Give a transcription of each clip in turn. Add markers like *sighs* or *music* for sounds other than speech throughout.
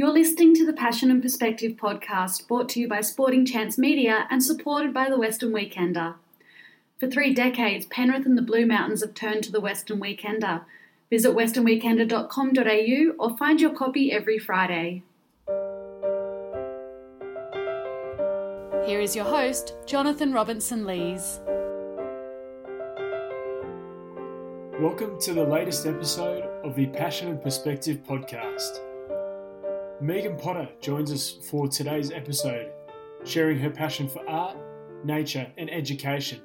You're listening to the Passion and Perspective podcast brought to you by Sporting Chance Media and supported by the Western Weekender. For three decades, Penrith and the Blue Mountains have turned to the Western Weekender. Visit westernweekender.com.au or find your copy every Friday. Here is your host, Jonathan Robinson Lees. Welcome to the latest episode of the Passion and Perspective podcast. Megan Potter joins us for today's episode, sharing her passion for art, nature, and education.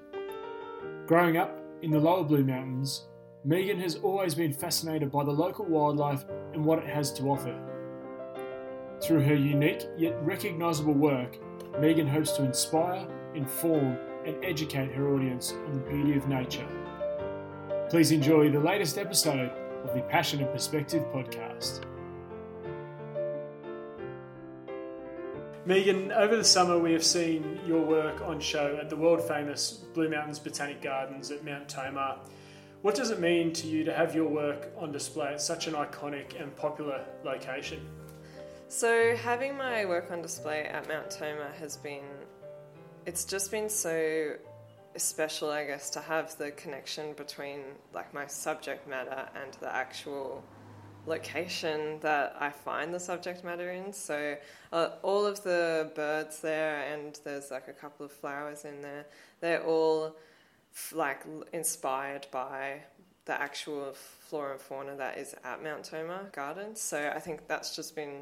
Growing up in the lower Blue Mountains, Megan has always been fascinated by the local wildlife and what it has to offer. Through her unique yet recognisable work, Megan hopes to inspire, inform, and educate her audience on the beauty of nature. Please enjoy the latest episode of the Passion and Perspective podcast. Megan, over the summer we have seen your work on show at the world famous Blue Mountains Botanic Gardens at Mount Tomah. What does it mean to you to have your work on display at such an iconic and popular location? So, having my work on display at Mount Tomah has been, it's just been so special, I guess, to have the connection between like my subject matter and the actual location that I find the subject matter in. So uh, all of the birds there, and there's like a couple of flowers in there. They're all f- like inspired by the actual flora and fauna that is at Mount Tomah Gardens. So I think that's just been,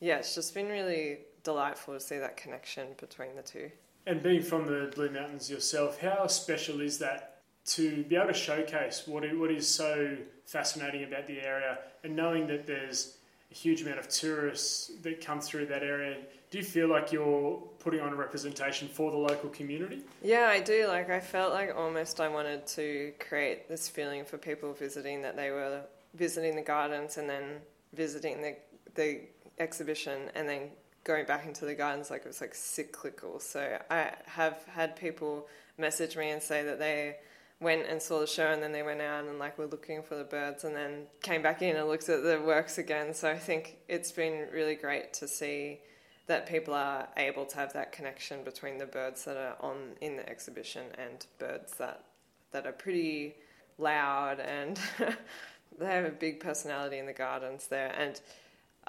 yeah, it's just been really delightful to see that connection between the two. And being from the Blue Mountains yourself, how special is that to be able to showcase what is, what is so fascinating about the area and knowing that there's a huge amount of tourists that come through that area do you feel like you're putting on a representation for the local community? Yeah i do. Like i felt like almost i wanted to create this feeling for people visiting that they were visiting the gardens and then visiting the the exhibition and then going back into the gardens like it was like cyclical. So i have had people message me and say that they went and saw the show and then they went out and like were looking for the birds and then came back in and looked at the works again. So I think it's been really great to see that people are able to have that connection between the birds that are on in the exhibition and birds that that are pretty loud and *laughs* they have a big personality in the gardens there and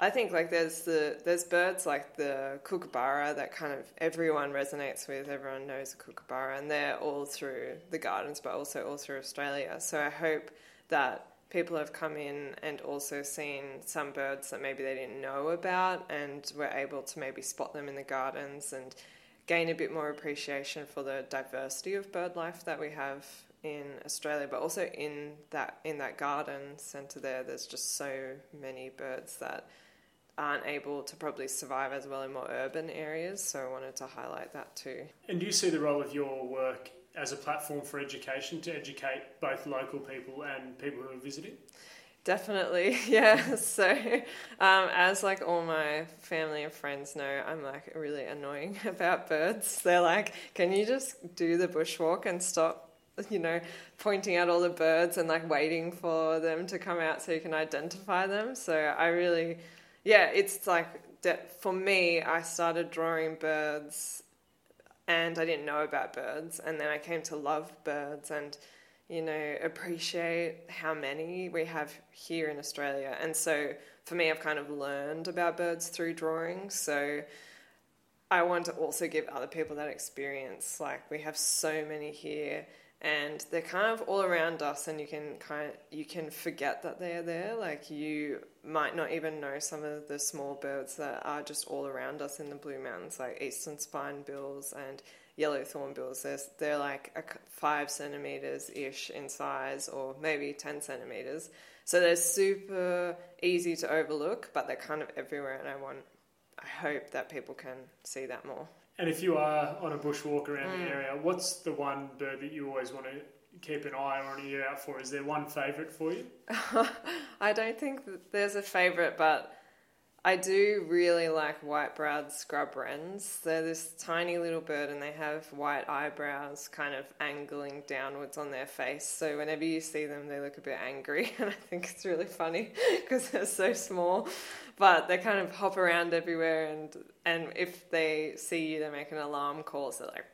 I think like there's the there's birds like the kookaburra that kind of everyone resonates with. Everyone knows a kookaburra, and they're all through the gardens, but also all through Australia. So I hope that people have come in and also seen some birds that maybe they didn't know about, and were able to maybe spot them in the gardens and gain a bit more appreciation for the diversity of bird life that we have in Australia, but also in that in that garden centre there. There's just so many birds that aren't able to probably survive as well in more urban areas. So I wanted to highlight that too. And do you see the role of your work as a platform for education to educate both local people and people who are visiting? Definitely, *laughs* yeah. So, um, as like all my family and friends know, I'm like really annoying *laughs* about birds. They're like, "Can you just do the bushwalk and stop you know, pointing out all the birds and like waiting for them to come out so you can identify them. So I really yeah, it's like for me, I started drawing birds and I didn't know about birds. And then I came to love birds and, you know, appreciate how many we have here in Australia. And so for me, I've kind of learned about birds through drawing. So I want to also give other people that experience. Like, we have so many here and they're kind of all around us and you can kind of you can forget that they're there like you might not even know some of the small birds that are just all around us in the blue mountains like eastern spinebills and yellow thornbills they're, they're like five centimeters ish in size or maybe 10 centimeters. So they're super easy to overlook but they're kind of everywhere and i want i hope that people can see that more. And if you are on a bushwalk around mm. the area, what's the one bird that you always want to keep an eye on ear out for? Is there one favourite for you? *laughs* I don't think there's a favourite, but I do really like white-browed scrub wrens. They're this tiny little bird and they have white eyebrows kind of angling downwards on their face. So whenever you see them, they look a bit angry. *laughs* And I think it's really funny *laughs* because they're so small. But they kind of hop around everywhere, and and if they see you, they make an alarm call. So like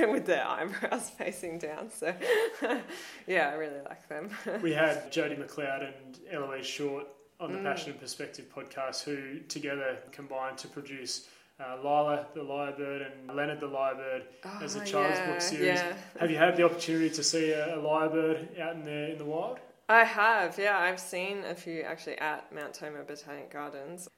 *laughs* with their eyebrows *laughs* facing down. So *laughs* yeah, I really like them. we had Jody McLeod and Eloise Short on the mm. Passion and Perspective podcast, who together combined to produce uh, Lila the Lyrebird and Leonard the Lyrebird oh, as a child's yeah, book series. Yeah. Have you had the opportunity to see a, a lyrebird out in the in the wild? I have, yeah. I've seen a few actually at Mount Tomah Botanic Gardens.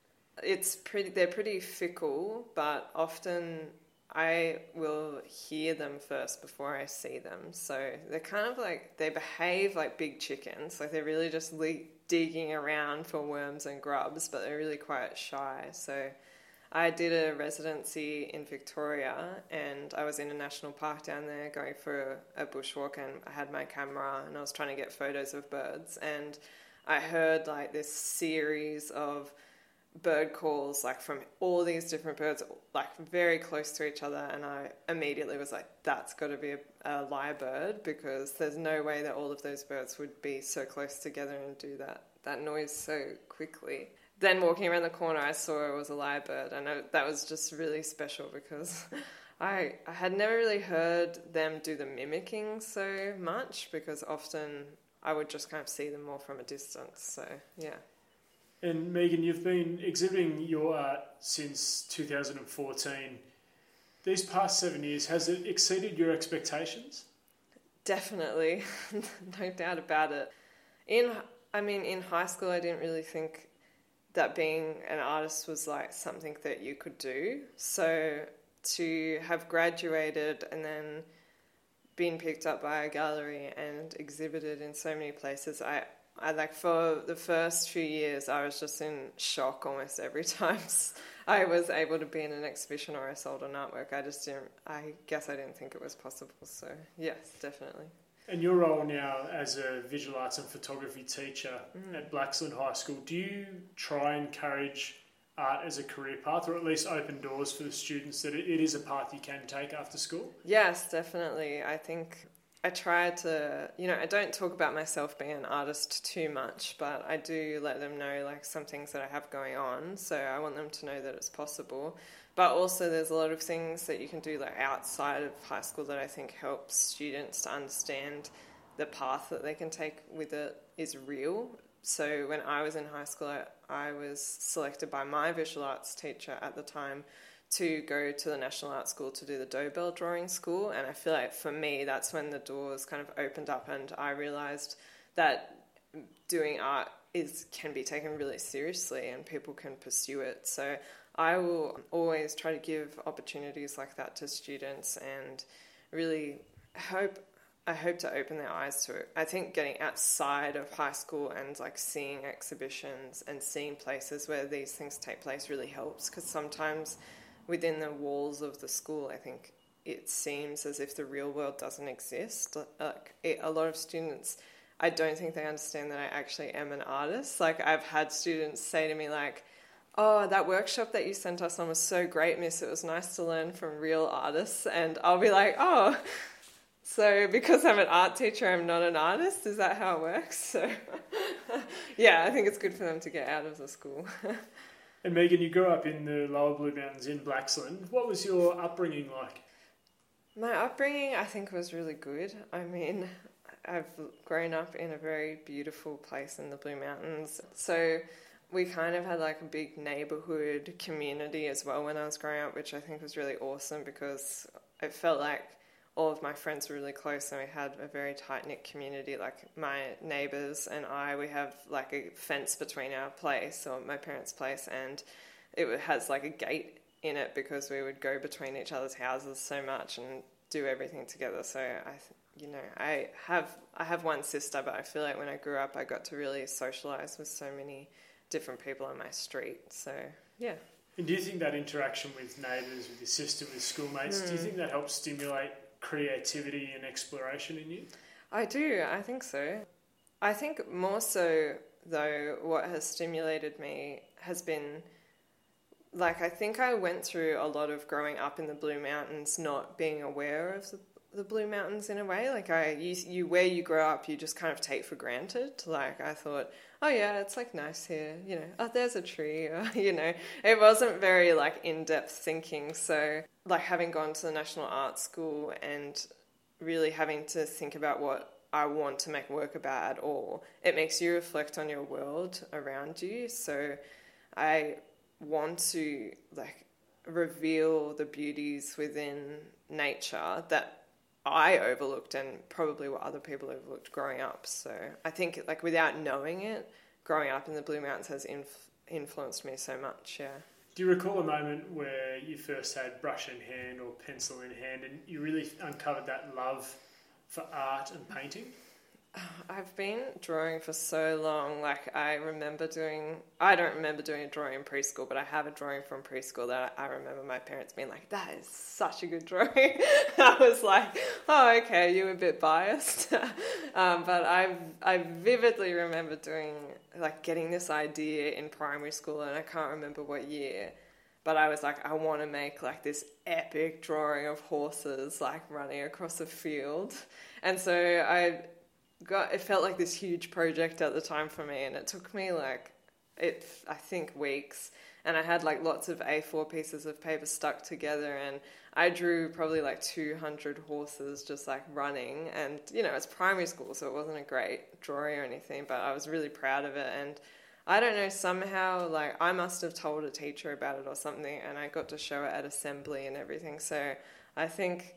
It's pretty. They're pretty fickle, but often I will hear them first before I see them. So they're kind of like they behave like big chickens. Like they're really just le- digging around for worms and grubs, but they're really quite shy. So I did a residency in Victoria and I was in a national park down there going for a bushwalk and I had my camera and I was trying to get photos of birds and I heard like this series of bird calls like from all these different birds like very close to each other and I immediately was like that's got to be a, a lyrebird because there's no way that all of those birds would be so close together and do that that noise so quickly then walking around the corner, I saw it was a lyrebird, and I, that was just really special because *laughs* I I had never really heard them do the mimicking so much because often I would just kind of see them more from a distance. So yeah. And Megan, you've been exhibiting your art since 2014. These past seven years, has it exceeded your expectations? Definitely, *laughs* no doubt about it. In I mean, in high school, I didn't really think that being an artist was like something that you could do. So to have graduated and then been picked up by a gallery and exhibited in so many places, I, I like for the first few years, I was just in shock almost every *laughs* time I was able to be in an exhibition or I sold an artwork. I just didn't, I guess I didn't think it was possible. So, yes, definitely. And your role now as a visual arts and photography teacher mm. at Blaxland High School, do you try and encourage art as a career path or at least open doors for the students that it is a path you can take after school? Yes, definitely. I think I try to, you know, I don't talk about myself being an artist too much, but I do let them know like some things that I have going on. So I want them to know that it's possible. But also, there's a lot of things that you can do like outside of high school that I think helps students to understand the path that they can take with it is real. So when I was in high school, I, I was selected by my visual arts teacher at the time to go to the National Art School to do the Dobell Drawing School. And I feel like for me, that's when the doors kind of opened up and I realized that doing art is can be taken really seriously and people can pursue it. So I will always try to give opportunities like that to students and really hope I hope to open their eyes to it. I think getting outside of high school and like seeing exhibitions and seeing places where these things take place really helps because sometimes within the walls of the school, I think it seems as if the real world doesn't exist. Like it, a lot of students, I don't think they understand that I actually am an artist. Like I've had students say to me like, Oh, that workshop that you sent us on was so great, miss. It was nice to learn from real artists. And I'll be like, oh, so because I'm an art teacher, I'm not an artist? Is that how it works? So, *laughs* yeah, I think it's good for them to get out of the school. *laughs* and Megan, you grew up in the lower Blue Mountains in Blaxland. What was your upbringing like? My upbringing, I think, was really good. I mean, I've grown up in a very beautiful place in the Blue Mountains. So, we kind of had like a big neighborhood community as well when I was growing up, which I think was really awesome because it felt like all of my friends were really close and we had a very tight knit community. Like my neighbors and I, we have like a fence between our place or my parents' place, and it has like a gate in it because we would go between each other's houses so much and do everything together. So I, you know, I have I have one sister, but I feel like when I grew up, I got to really socialize with so many different people on my street. So yeah. And do you think that interaction with neighbours, with your sister, with schoolmates, mm. do you hmm. think that helps stimulate creativity and exploration in you? I do. I think so. I think more so though, what has stimulated me has been like I think I went through a lot of growing up in the Blue Mountains, not being aware of the, the Blue Mountains in a way. Like I, you, you where you grow up, you just kind of take for granted. Like I thought, oh yeah, it's like nice here. You know, oh there's a tree. *laughs* You know, it wasn't very like in depth thinking. So like having gone to the National Art School and really having to think about what I want to make work about at all, it makes you reflect on your world around you. So I want to like reveal the beauties within nature that I overlooked and probably what other people overlooked growing up. So I think like without knowing it, growing up in the Blue Mountains has inf- influenced me so much. Yeah. Do you recall a moment where you first had brush in hand or pencil in hand and you really uncovered that love for art and painting? I've been drawing for so long. Like I remember doing, I don't remember doing a drawing in preschool, but I have a drawing from preschool that I remember my parents being like, "That is such a good drawing." *laughs* I was like, "Oh, okay, you're a bit biased," *laughs* um, but I I vividly remember doing like getting this idea in primary school, and I can't remember what year. But I was like, I want to make like this epic drawing of horses like running across a field, and so I got it felt like this huge project at the time for me, and it took me like it I think weeks, and I had like lots of A4 pieces of paper stuck together, and I drew probably like 200 horses just like running, and you know it's primary school, so it wasn't a great drawing or anything, but I was really proud of it, and I don't know somehow like I must have told a teacher about it or something, and I got to show it at assembly and everything, so I think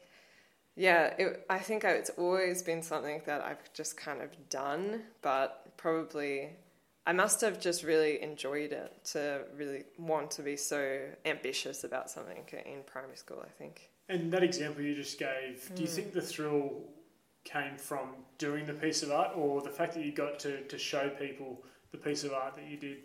yeah, it, I think it's always been something that I've just kind of done, but probably I must have just really enjoyed it to really want to be so ambitious about something in primary school, I think. And that example you just gave, do you hmm. think the thrill came from doing the piece of art or the fact that you got to, to show people the piece of art that you did?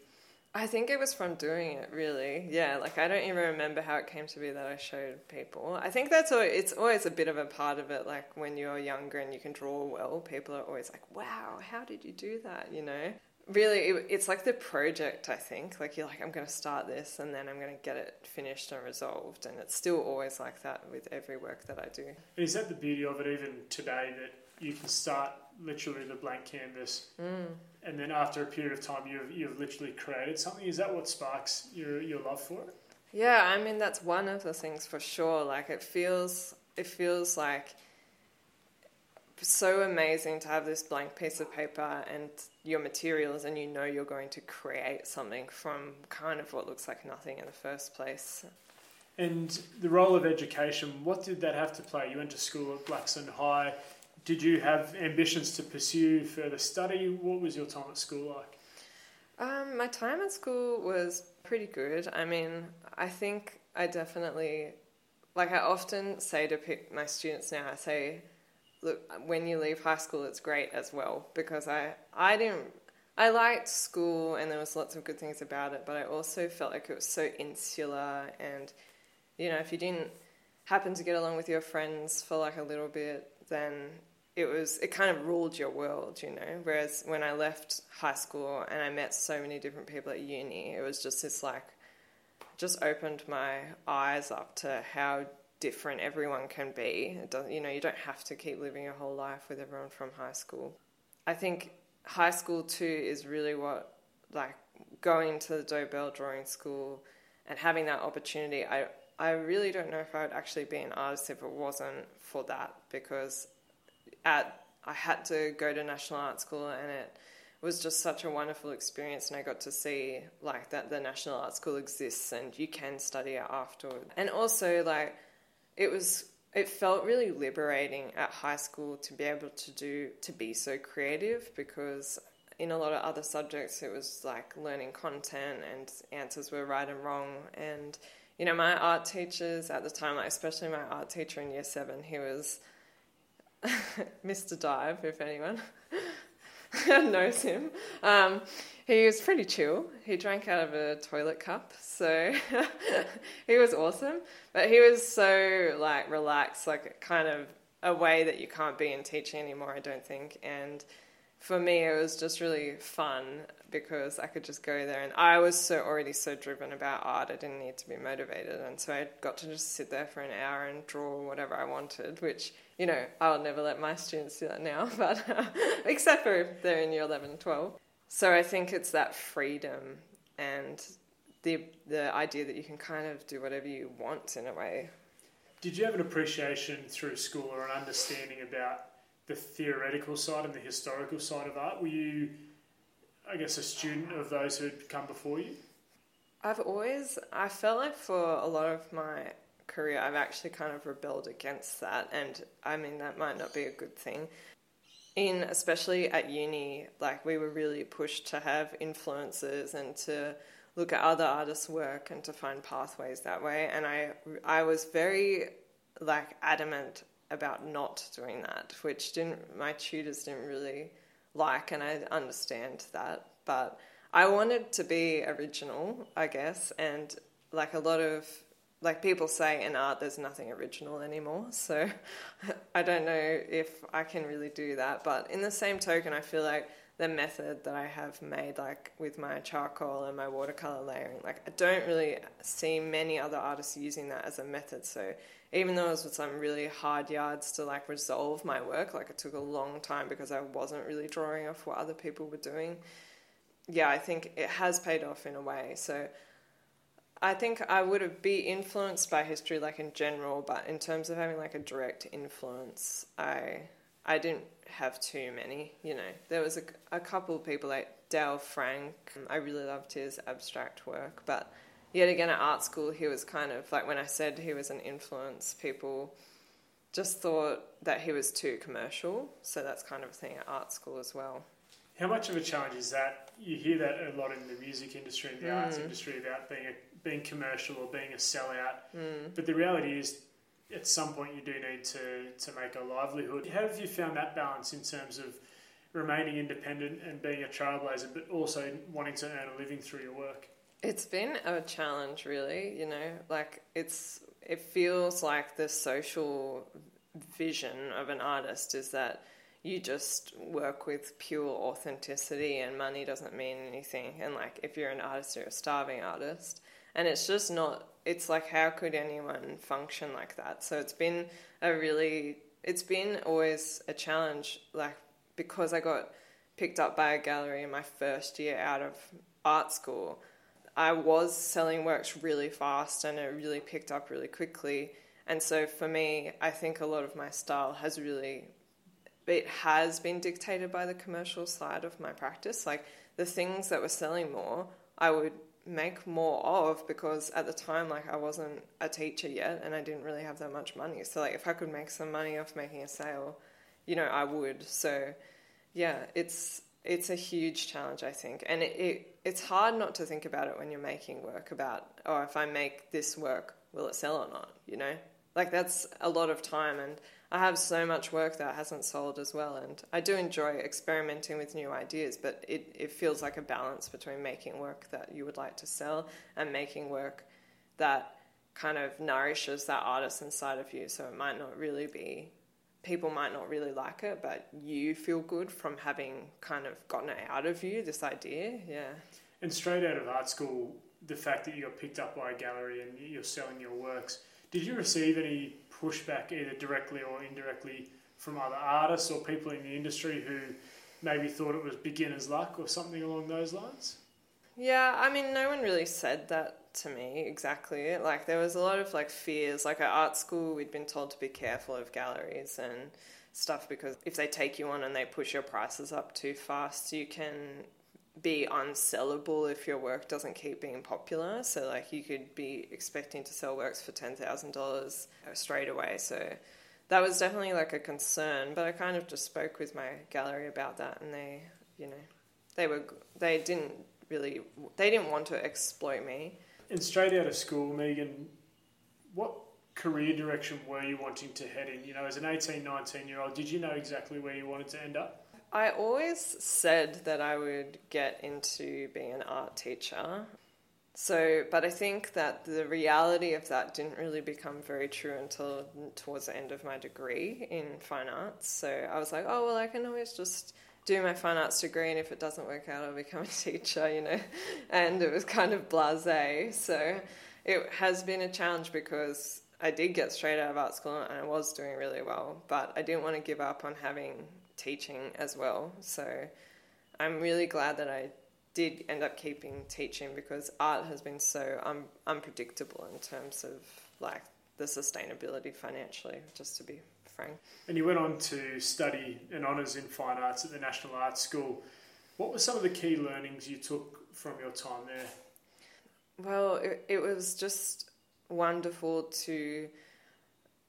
I think it was from doing it, really. Yeah, like I don't even remember how it came to be that I showed people. I think that's always, it's always a bit of a part of it. Like when you're younger and you can draw well, people are always like, "Wow, how did you do that?" You know. Really, it, it's like the project. I think like you're like, I'm going to start this, and then I'm going to get it finished and resolved, and it's still always like that with every work that I do. Is that the beauty of it, even today, that you can start literally the blank canvas, mm. And then after a period of time, you've you've literally created something. Is that what sparks your your love for it? Yeah, I mean that's one of the things for sure. Like it feels it feels like so amazing to have this blank piece of paper and your materials and you know you're going to create something from kind of what looks like nothing in the first place. And the role of education, what did that have to play? You went to school at Blaxland High did you have ambitions to pursue further study? What was your time at school like? Um, my time at school was pretty good. I mean, I think I definitely, like, I often say to my students now, I say, look, when you leave high school, it's great as well because I, I didn't, I liked school and there was lots of good things about it, but I also felt like it was so insular and, you know, if you didn't happen to get along with your friends for like a little bit, then it was it kind of ruled your world, you know. Whereas when I left high school and I met so many different people at uni, it was just this like just opened my eyes up to how different everyone can be. It doesn't, you know, you don't have to keep living your whole life with everyone from high school. I think high school too is really what like going to the Dobell drawing school and having that opportunity. I I really don't know if I would actually be an artist if it wasn't for that because at I had to go to National Art School and it was just such a wonderful experience and I got to see like that the National Art School exists and you can study it afterward. And also like it was it felt really liberating at high school to be able to do to be so creative because in a lot of other subjects it was like learning content and answers were right and wrong and you know my art teachers at the time like especially my art teacher in year 7 he was *laughs* Mr. Dive, if anyone *laughs* knows him. Um, he was pretty chill. He drank out of a toilet cup, so *laughs* he was awesome. But he was so like relaxed, like kind of a way that you can't be in teaching anymore. I don't think. And for me, it was just really fun because I could just go there. And I was so already so driven about art I didn't need to be motivated. And so I got to just sit there for an hour and draw whatever I wanted which you know I'll never let my students do that now *laughs* but uh, except for if they're in year 11 and 12 so I think it's that freedom and the the idea that you can kind of do whatever you want in a way. Did you have an appreciation through school or an understanding about the theoretical side and the historical side of art? Were you, I guess, a student of those who had come before you? I've always, I felt like for a lot of my career, I've actually kind of rebelled against that. And I mean, that might not be a good thing. In, especially at uni, like we were really pushed to have influences and to look at other artists' work and to find pathways that way. And I, I was very like adamant about not doing that, which didn't my tutors didn't really like, and I understand that. But I wanted to be original, I guess, and like a lot of like people say in art there's nothing original anymore *laughs* so i don't know if i can really do that but in the same token i feel like the method that i have made like with my charcoal and my watercolor layering like i don't really see many other artists using that as a method so even though it was some really hard yards to like resolve my work, like it took a long time because I wasn't really drawing off what other people were doing. Yeah, I think it has paid off in a way. So I think I would have be influenced by history like in general, but in terms of having like a direct influence, I I didn't have too many. You know, there was a, a couple of people like Dale Frank. I really loved his abstract work, but yet again at art school, he was kind of like when I said he was an influence, people just thought that he was too commercial. So that's kind of a thing at art school as well. How much of a challenge is that? You hear that a lot in the music industry and the mm. arts industry about being a, being commercial or being a sellout. Mm. But the reality is, at some point, you do need to to make a livelihood. How have you found that balance in terms of remaining independent and being a trailblazer, but also wanting to earn a living through your work? It's been a challenge, really. You know, like it's it feels like the social vision of an artist is that you just work with pure authenticity and money doesn't mean anything. And like if you're an artist, you're a starving artist. And it's just not. It's like how could anyone function like that? So it's been a really. It's been always a challenge, like because I got picked up by a gallery in my first year out of art school I was selling works really fast and it really picked up really quickly. And so for me, I think a lot of my style has really it has been dictated by the commercial side of my practice. Like the things that were selling more, I would make more of because at the time like I wasn't a teacher yet and I didn't really have that much money. So like if I could make some money off making a sale, you know, I would. So yeah, it's it's a huge challenge, I think, and it, it, it's hard not to think about it when you're making work about, oh, if I make this work, will it sell or not? You know, like that's a lot of time, and I have so much work that hasn't sold as well, and I do enjoy experimenting with new ideas, but it, it feels like a balance between making work that you would like to sell and making work that kind of nourishes that artist inside of you. So it might not really be people might not really like it, but you feel good from having kind of gotten it out of you, this idea. Yeah. And straight out of art school, the fact that you got picked up by a gallery and you're selling your works, did you receive any pushback either directly or indirectly from other artists or people in the industry who maybe thought it was beginner's luck or something along those lines? Yeah, I mean, no one really said that to me exactly. Like, there was a lot of like fears. Like at art school, we'd been told to be careful of galleries and stuff because if they take you on and they push your prices up too fast, you can be unsellable if your work doesn't keep being popular. So, like, you could be expecting to sell works for ten thousand dollars straight away. So, that was definitely like a concern. But I kind of just spoke with my gallery about that, and they, you know, they were they didn't really they didn't want to exploit me. And straight out of school, Megan, what career direction were you wanting to head in? You know, as an 18, 19 year old, did you know exactly where you wanted to end up? I always said that I would get into being an art teacher. So, but I think that the reality of that didn't really become very true until towards the end of my degree in fine arts. So I was like, oh, well, I can always just do my fine arts degree, and if it doesn't work out, I'll become a *laughs* teacher, you know. And it was kind of blase. So it has been a challenge because I did get straight out of art school and I was doing really well, but I didn't want to give up on having teaching as well. So I'm really glad that I did end up keeping teaching because art has been so un- unpredictable in terms of like the sustainability financially, just to be frank. And you went on to study an honours in fine arts at the National Arts School. What were some of the key learnings you took from your time there? Well, it, it was just wonderful to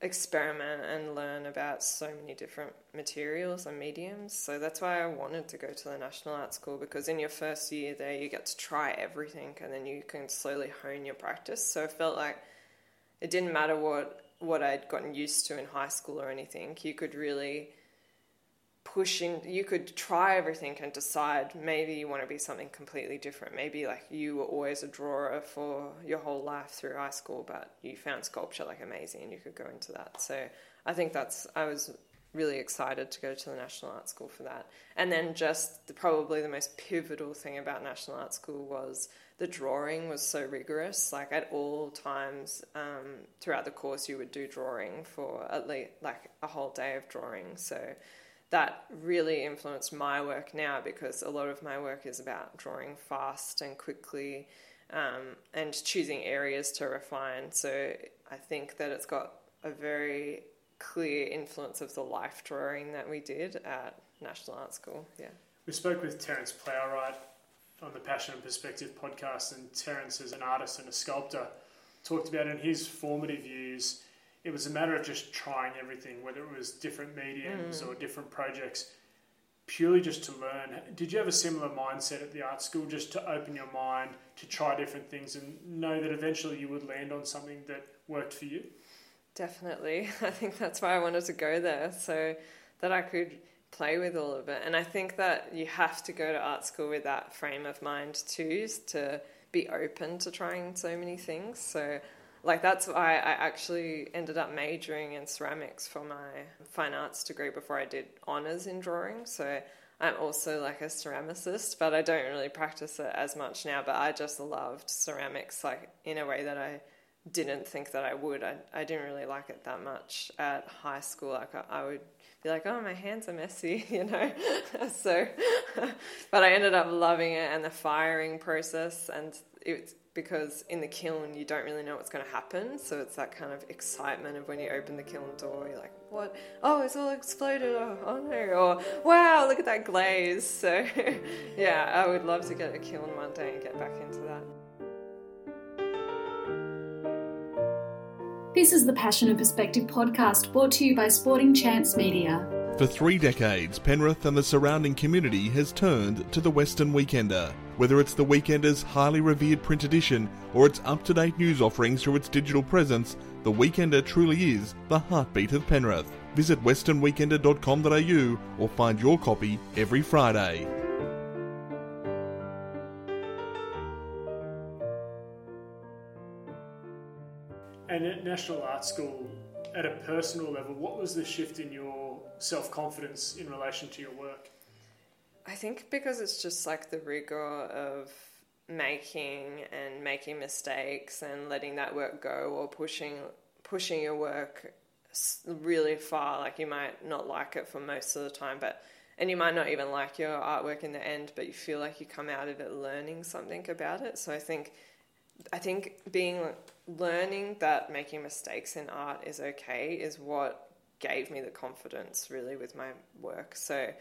experiment and learn about so many different materials and mediums. So that's why I wanted to go to the National Art School because in your first year there you get to try everything and then you can slowly hone your practice. So I felt like it didn't matter what what I'd gotten used to in high school or anything. You could really pushing you could try everything and decide maybe you want to be something completely different. Maybe like you were always a drawer for your whole life through high school but you found sculpture like amazing and you could go into that. So i think that's i was really excited to go to the national art school for that. And then just the, probably the most pivotal thing about national art school was the drawing was so rigorous. Like at all times um, throughout the course you would do drawing for at least like a whole day of drawing. So that really influenced my work now because a lot of my work is about drawing fast and quickly um, and choosing areas to refine. So I think that it's got a very clear influence of the life drawing that we did at National Art School. Yeah. We spoke with Terence Plowright on the Passion and Perspective podcast, and Terence, as an artist and a sculptor, talked about in his formative years it was a matter of just trying everything, whether it was different mediums mm. or different projects, purely just to learn. Did you have a similar mindset at the art school, just to open your mind to try different things and know that eventually you would land on something that worked for you? Definitely. *laughs* I think that's why I wanted to go there, so that I could play with all of it. And I think that you have to go to art school with that frame of mind too, to be open to trying so many things. So like that's why I actually ended up majoring in ceramics for my fine arts degree before I did honors in drawing. So I'm also like a ceramicist, but I don't really practice it as much now. But I just loved ceramics like in a way that I didn't think that I would. I, I didn't really like it that much at high school. Like I, I would be like, oh, my hands are messy, *laughs* you know. *laughs* so, *laughs* but I ended up loving it and the firing process, and it's because in the kiln you don't really know what's going to happen. So it's that kind of excitement of when you open the kiln door, you're like, what? Oh, it's all exploded. Oh, oh no. Or wow, look at that glaze. *laughs* So yeah, I would love to get a kiln one day and get back into that. This is the Passion and Perspective podcast brought to you by Sporting Chance Media. For three decades, Penrith and the surrounding community has turned to the Western Weekender. Whether it's the Weekender's highly revered print edition or its up to date news offerings through its digital presence, the Weekender truly is the heartbeat of Penrith. Visit westernweekender.com.au or find your copy every Friday. And at National Art School, at a personal level, what was the shift in your self confidence in relation to your work? I think because it's just like the rigor of making and making mistakes and letting that work go or pushing pushing your work really far like you might not like it for most of the time but and you might not even like your artwork in the end but you feel like you come out of it learning something about it so i think i think being learning that making mistakes in art is okay is what gave me the confidence really with my work. So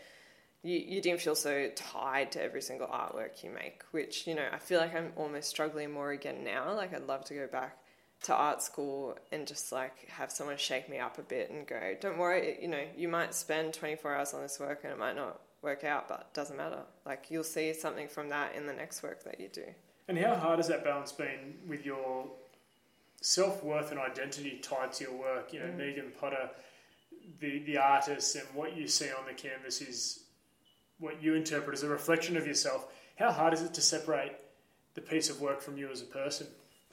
you, you didn't feel so tied to every single artwork you make, which, you know, I feel like I'm almost struggling more again now. Like I'd love to go back to art school and just like have someone shake me up a bit and go, don't worry, you know, you might spend 24 hours on this work and it might not work out, but it doesn't matter. Like you'll see something from that in the next work that you do. And how hard has that balance been with your self worth and identity tied to your work. You know, mm. Megan Potter, the the artist, and what you see on the canvas is what you interpret as a reflection of yourself. How hard is it to separate the piece of work from you as a person?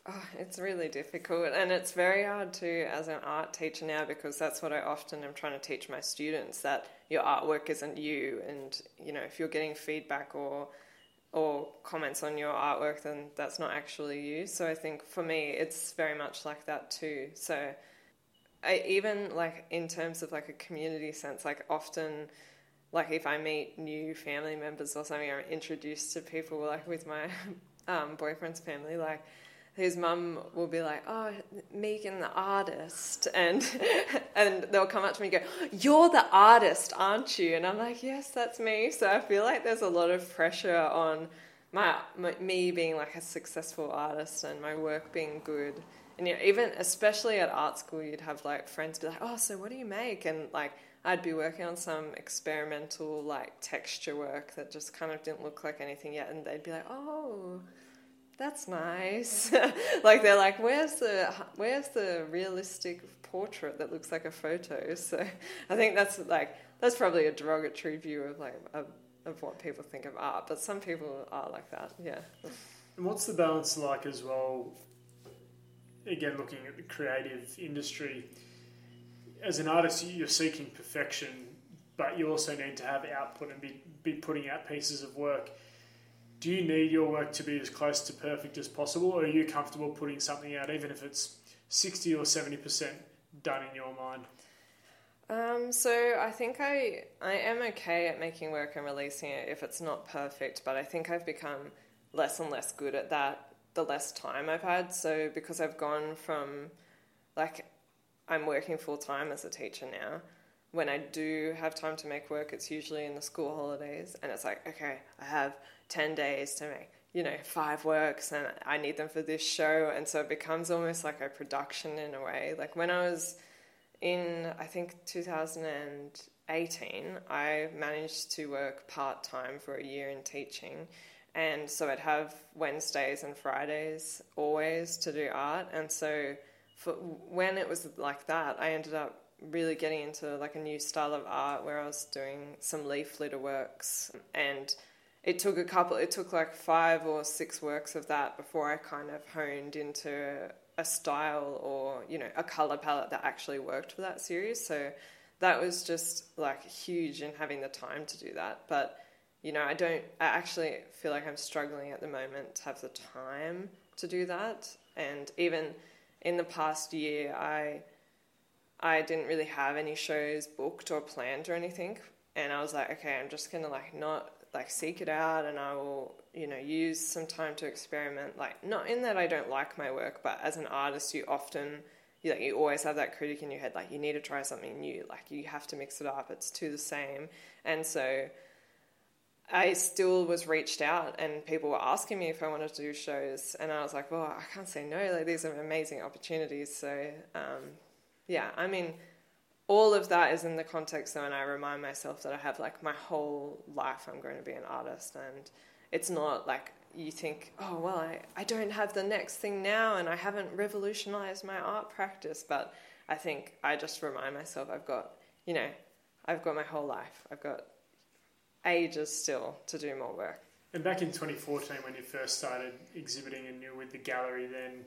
Oh, it's really difficult, and it's very hard to as an art teacher now because that's what I often am trying to teach my students that your artwork isn't you, and you know if you're getting feedback or or comments on your artwork, then that's not actually you. So I think for me, it's very much like that too. So I even like in terms of like a community sense, like often like if I meet new family members or something, I'm introduced to people like with my *laughs* um, boyfriend's family, like his mum will be like, "Oh, Megan, the artist," and *laughs* and they'll come up to me and go, "You're the artist, aren't you?" And I'm like, "Yes, that's me." So I feel like there's a lot of pressure on my, my me being like a successful artist and my work being good. And you know, even especially at art school, you'd have like friends be like, "Oh, so what do you make?" And like I'd be working on some experimental like texture work that just kind of didn't look like anything yet, and they'd be like, "Oh." that's nice. *laughs* like they're like, where's the where's the realistic portrait that looks like a photo? *laughs* So I think that's like that's probably a derogatory view of like of, of what people think of art, but some people are like that. Yeah. And what's the balance like as well? Again, looking at the creative industry, as an artist, you're seeking perfection, but you also need to have output and be, be putting out pieces of work do you need your work to be as close to perfect as possible, or are you comfortable putting something out, even if it's 60 or 70% done in your mind? Um, so I think I I am okay at making work and releasing it if it's not perfect, but I think I've become less and less good at that the less time I've had. So because I've gone from like I'm working full time as a teacher now. When I do have time to make work, it's usually in the school holidays, and it's like, okay, I have 10 days to make you know five works and i need them for this show and so it becomes almost like a production in a way like when i was in i think 2018 i managed to work part-time for a year in teaching and so i'd have wednesdays and fridays always to do art and so for when it was like that i ended up really getting into like a new style of art where i was doing some leaf litter works. And it took a couple it took like five or six works of that before i kind of honed into a style or you know a color palette that actually worked for that series. So that was just like huge in having the time to do that. But you know i don't i actually feel like i'm struggling at the moment to have the time to do that. And even in the past year i i didn't really have any shows booked or planned or anything and i was like okay i'm just gonna like not like seek it out and I will, you know, use some time to experiment. Like not in that I don't like my work, but as an artist you often you like you always have that critic in your head, like you need to try something new, like you have to mix it up, it's too the same. And so I still was reached out and people were asking me if I wanted to do shows and I was like, Well, I can't say no, like these are amazing opportunities. So um, yeah, I mean all of that is in the context when I remind myself that I have like my whole life I'm going to be an artist and it's not like you think, oh well I, I don't have the next thing now and I haven't revolutionized my art practice but I think I just remind myself I've got you know, I've got my whole life. I've got ages still to do more work. And back in 2014 when you first started exhibiting and you were with the gallery then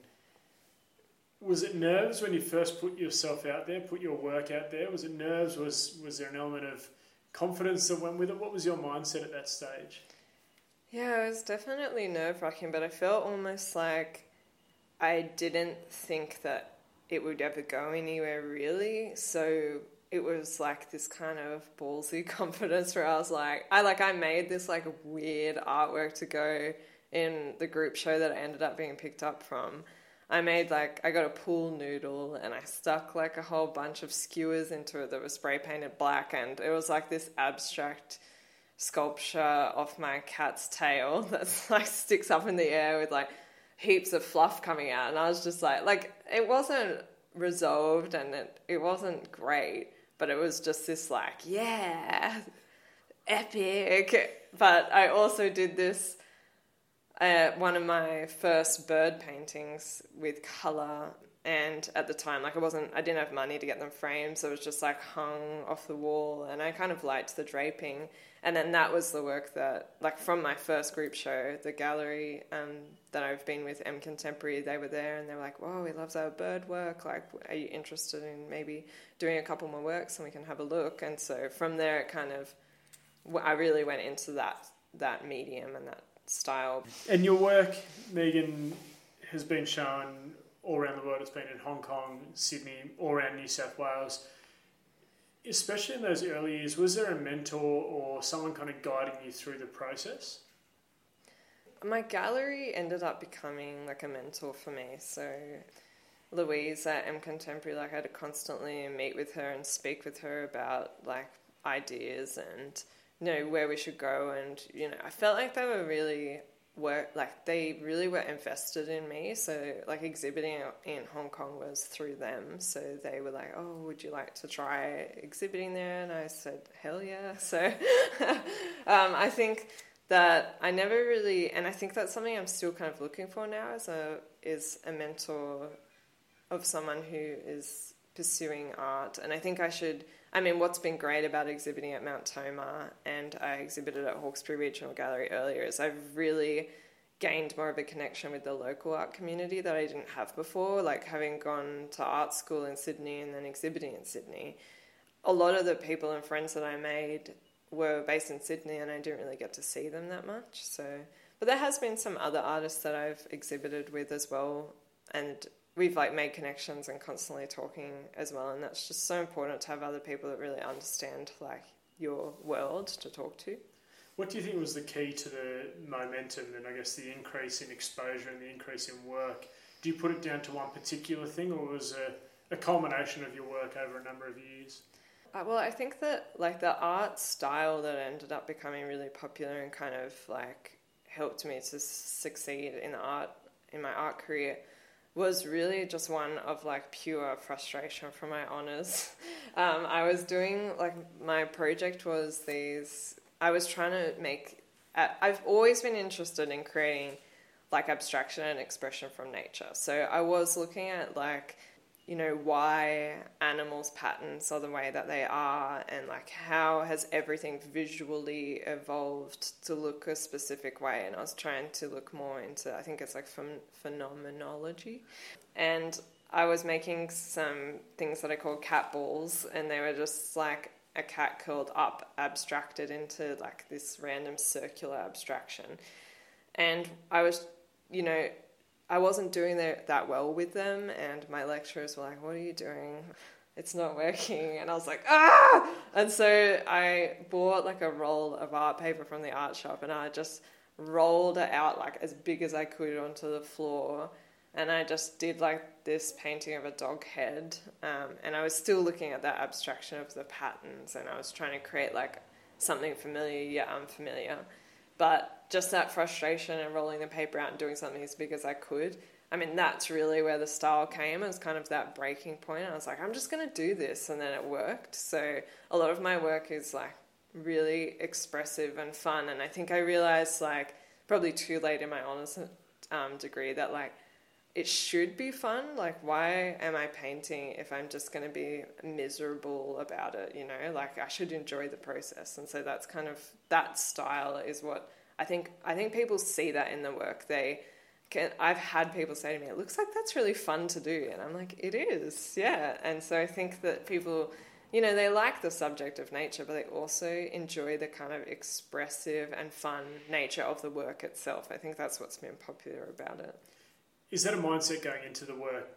was it nerves when you first put yourself out there, put your work out there? Was it nerves? Was was there an element of confidence that went with it? What was your mindset at that stage? Yeah, it was definitely nerve wracking, but I felt almost like I didn't think that it would ever go anywhere really. So it was like this kind of ballsy *laughs* confidence where I was like, I like I made this like weird artwork to go in the group show that I ended up being picked up from. I made like I got a pool noodle and I stuck like a whole bunch of skewers into it that were spray painted black and it was like this abstract sculpture of my cat's tail *laughs* that's like sticks up in the air with like heaps of fluff coming out and I was just like like it wasn't resolved and it, it wasn't great but it was just this like yeah epic. But I also did this uh, one of my first bird paintings with color and at the time like i wasn't i didn't have money to get them framed so it was just like hung off the wall and i kind of liked the draping. And then that was the work that like from my first group show the gallery um, that I've been with M Contemporary, they were there and they were like, "Whoa, he loves our bird work. Like, are you interested in maybe doing a couple more works and we can have a look?" And so from there, it kind of, I really went into that that medium and that style. And your work, Megan, has been shown all around the world. It's been in Hong Kong, Sydney, all around New South Wales. Especially in those early years, was there a mentor or someone kind of guiding you through the process? My gallery ended up becoming like a mentor for me. So Louise at M Contemporary, like I had to constantly meet with her and speak with her about like ideas and you know where we should go. And you know, I felt like they were really work like they really were invested in me. So like exhibiting in Hong Kong was through them. So they were like, "Oh, would you like to try exhibiting there?" And I said, "Hell yeah!" *laughs* So *laughs* um, I think that I never really, and I think that's something I'm still kind of looking for now as a is a mentor of someone who is pursuing art. And I think I should. I mean, what's been great about exhibiting at Mount Tomah and I exhibited at Hawkesbury Regional Gallery earlier is I've really gained more of a connection with the local art community that I didn't have before. Like having gone to art school in Sydney and then exhibiting in Sydney, a lot of the people and friends that I made were based in Sydney and I didn't really get to see them that much. So, but there has been some other artists that I've exhibited with as well, and we've like made connections and constantly talking as well. And that's just so important to have other people that really understand like your world to talk to. What do you think was the key to the momentum and I guess the increase in exposure and the increase in work? Do you put it down to one particular thing, or was it a culmination of your work over a number of years? Uh, well, I think that like the art style that ended up becoming really popular and kind of like helped me to succeed in art in my art career was really just one of like pure frustration from my honors. *laughs* Um, I was doing like my project was these. I was trying to make. I've always been interested in creating like abstraction and expression from nature. So I was looking at like you know, why animals' patterns are the way that they are, and like how has everything visually evolved to look a specific way. And I was trying to look more into, I think it's like ph- phenomenology. And I was making some things that I call cat balls, and they were just like a cat curled up, abstracted into like this random circular abstraction. And I was, you know, I wasn't doing that well with them, and my lecturers were like, "What are you doing? It's not working." And I was like, "Ah!" And so I bought like a roll of art paper from the art shop, and I just rolled it out like as big as I could onto the floor, and I just did like this painting of a dog head, um, and I was still looking at that abstraction of the patterns, and I was trying to create like something familiar yet unfamiliar. But just that frustration and rolling the paper out and doing something as big as I could. I mean, that's really where the style came. It was kind of that breaking point. I was like, I'm just going to do this. And then it worked. So a lot of my work is like really expressive and fun. And I think I realized, like, probably too late in my honors um, degree that, like, it should be fun. Like, why am I painting if I'm just going to be miserable about it? You know, like I should enjoy the process. And so that's kind of that style is what I think. I think people see that in the work. They can. I've had people say to me, "It looks like that's really fun to do," and I'm like, "It is, yeah." And so I think that people. You know, they like the subject of nature, but they also enjoy the kind of expressive and fun nature of the work itself. I think that's what's been popular about it is that a mindset going into the work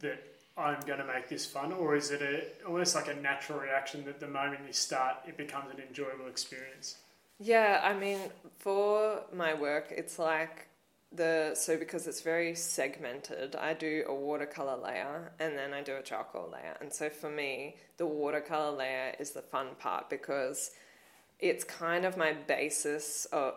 that I'm going to make this fun, or is it a, almost like a natural reaction that the moment you start, it becomes an enjoyable experience? Yeah, I mean, for my work, it's like the so because it's very segmented, I do a watercolor layer and then I do a charcoal layer. And so for me, the watercolor layer is the fun part because it's kind of my basis of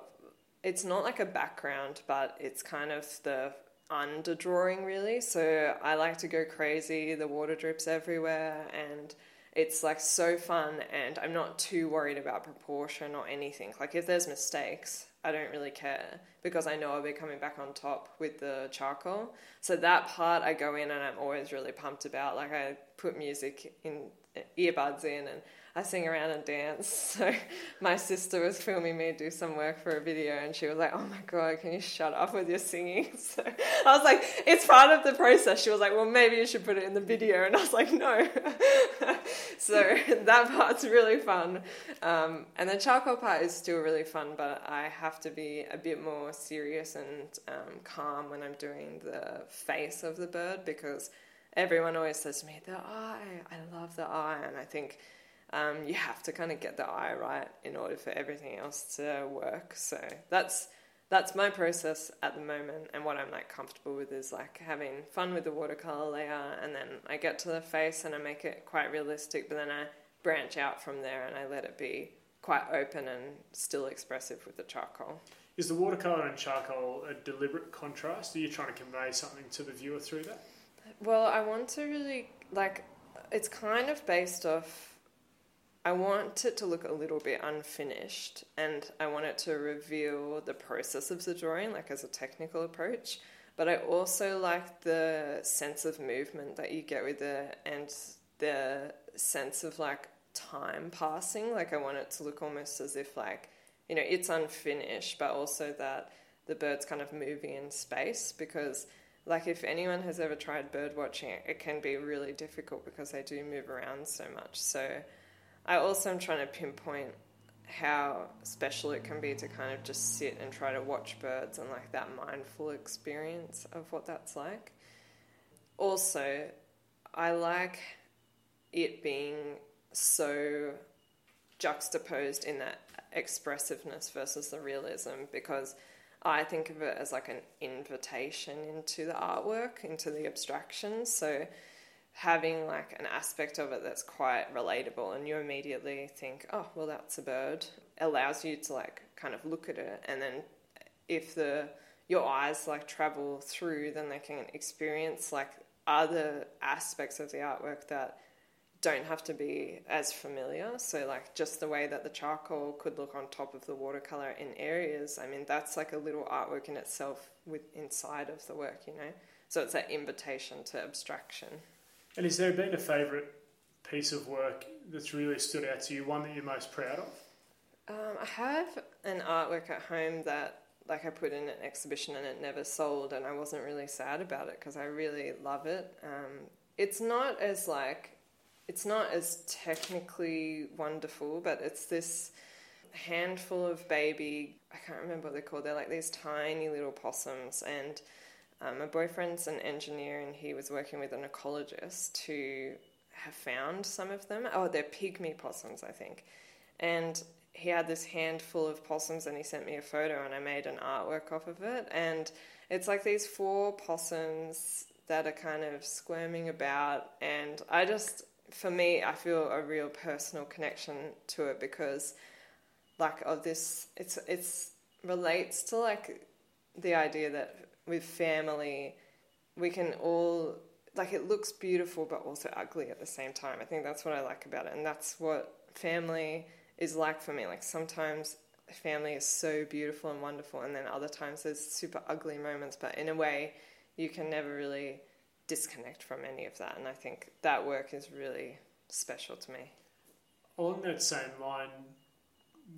it's not like a background, but it's kind of the underdrawing really. So I like to go crazy. The water drips everywhere and it's like so fun and I'm not too worried about proportion or anything. Like if there's mistakes, I don't really care because I know I'll be coming back on top with the charcoal. So that part I go in and I'm always really pumped about. Like I put music in earbuds in and I sing around and dance. *laughs* So my sister was filming me do some work for a video, and she was like, "Oh my god, can you shut up with your singing?" *laughs* So I was like, "It's part of the process." She was like, "Well, maybe you should put it in the video," and I was like, "No." *laughs* so that part's really fun, um, and the charcoal part is still really fun, but I have to be a bit more serious and um, calm when I'm doing the face of the bird because everyone always says to me, "The eye." I love the eye, and I think um, you have to kind of get the eye right in order for everything else to work. So that's that's my process at the moment, and what I'm like comfortable with is like having fun with the watercolor layer, and then I get to the face and I make it quite realistic, but then I branch out from there and I let it be quite open and still expressive with the charcoal. Is the watercolor and charcoal a deliberate contrast? Are you trying to convey something to the viewer through that? Well, I want to really like it's kind of based off I want it to look a little bit unfinished and I want it to reveal the process of the drawing, like as a technical approach. But I also like the sense of movement that you get with it and the sense of like time passing. Like I want it to look almost as if like, you know, it's unfinished, but also that the bird's kind of moving in space because like if anyone has ever tried bird watching it can be really difficult because they do move around so much. So I also am trying to pinpoint how special it can be to kind of just sit and try to watch birds and like that mindful experience of what that's like. Also, I like it being so juxtaposed in that expressiveness versus the realism because I think of it as like an invitation into the artwork, into the abstraction. So having like an aspect of it that's quite relatable and you immediately think oh well that's a bird allows you to like kind of look at it and then if the your eyes like travel through then they can experience like other aspects of the artwork that don't have to be as familiar. So like just the way that the charcoal could look on top of the watercolor in areas i mean that's like a little artwork in itself with inside of the work you know? So it's that invitation to abstraction and has there been a favourite piece of work that's really stood out to you, one that you're most proud of? Um, I have an artwork at home that like I put in an exhibition and it never sold, and I wasn't really sad about it because I really love it. Um, it's not as like it's not as technically wonderful, but it's this handful of baby. I can't remember what they're called. They're like these tiny little possums, and um, my boyfriend's an engineer and he was working with an ecologist to have found some of them. Oh, they're pygmy possums, I think. And he had this handful of possums and he sent me a photo and I made an artwork off of it. And it's like these four possums that are kind of squirming about. And I just, for me, I feel a real personal connection to it because, like, of this, it's, it's relates to like the idea that with family, we can all like it looks beautiful but also ugly at the same time. I think that's what I like about it, and that's what family is like for me. Like sometimes family is so beautiful and wonderful, and then other times there's super ugly moments, but in a way, you can never really disconnect from any of that. And I think that work is really special to me. On that same line,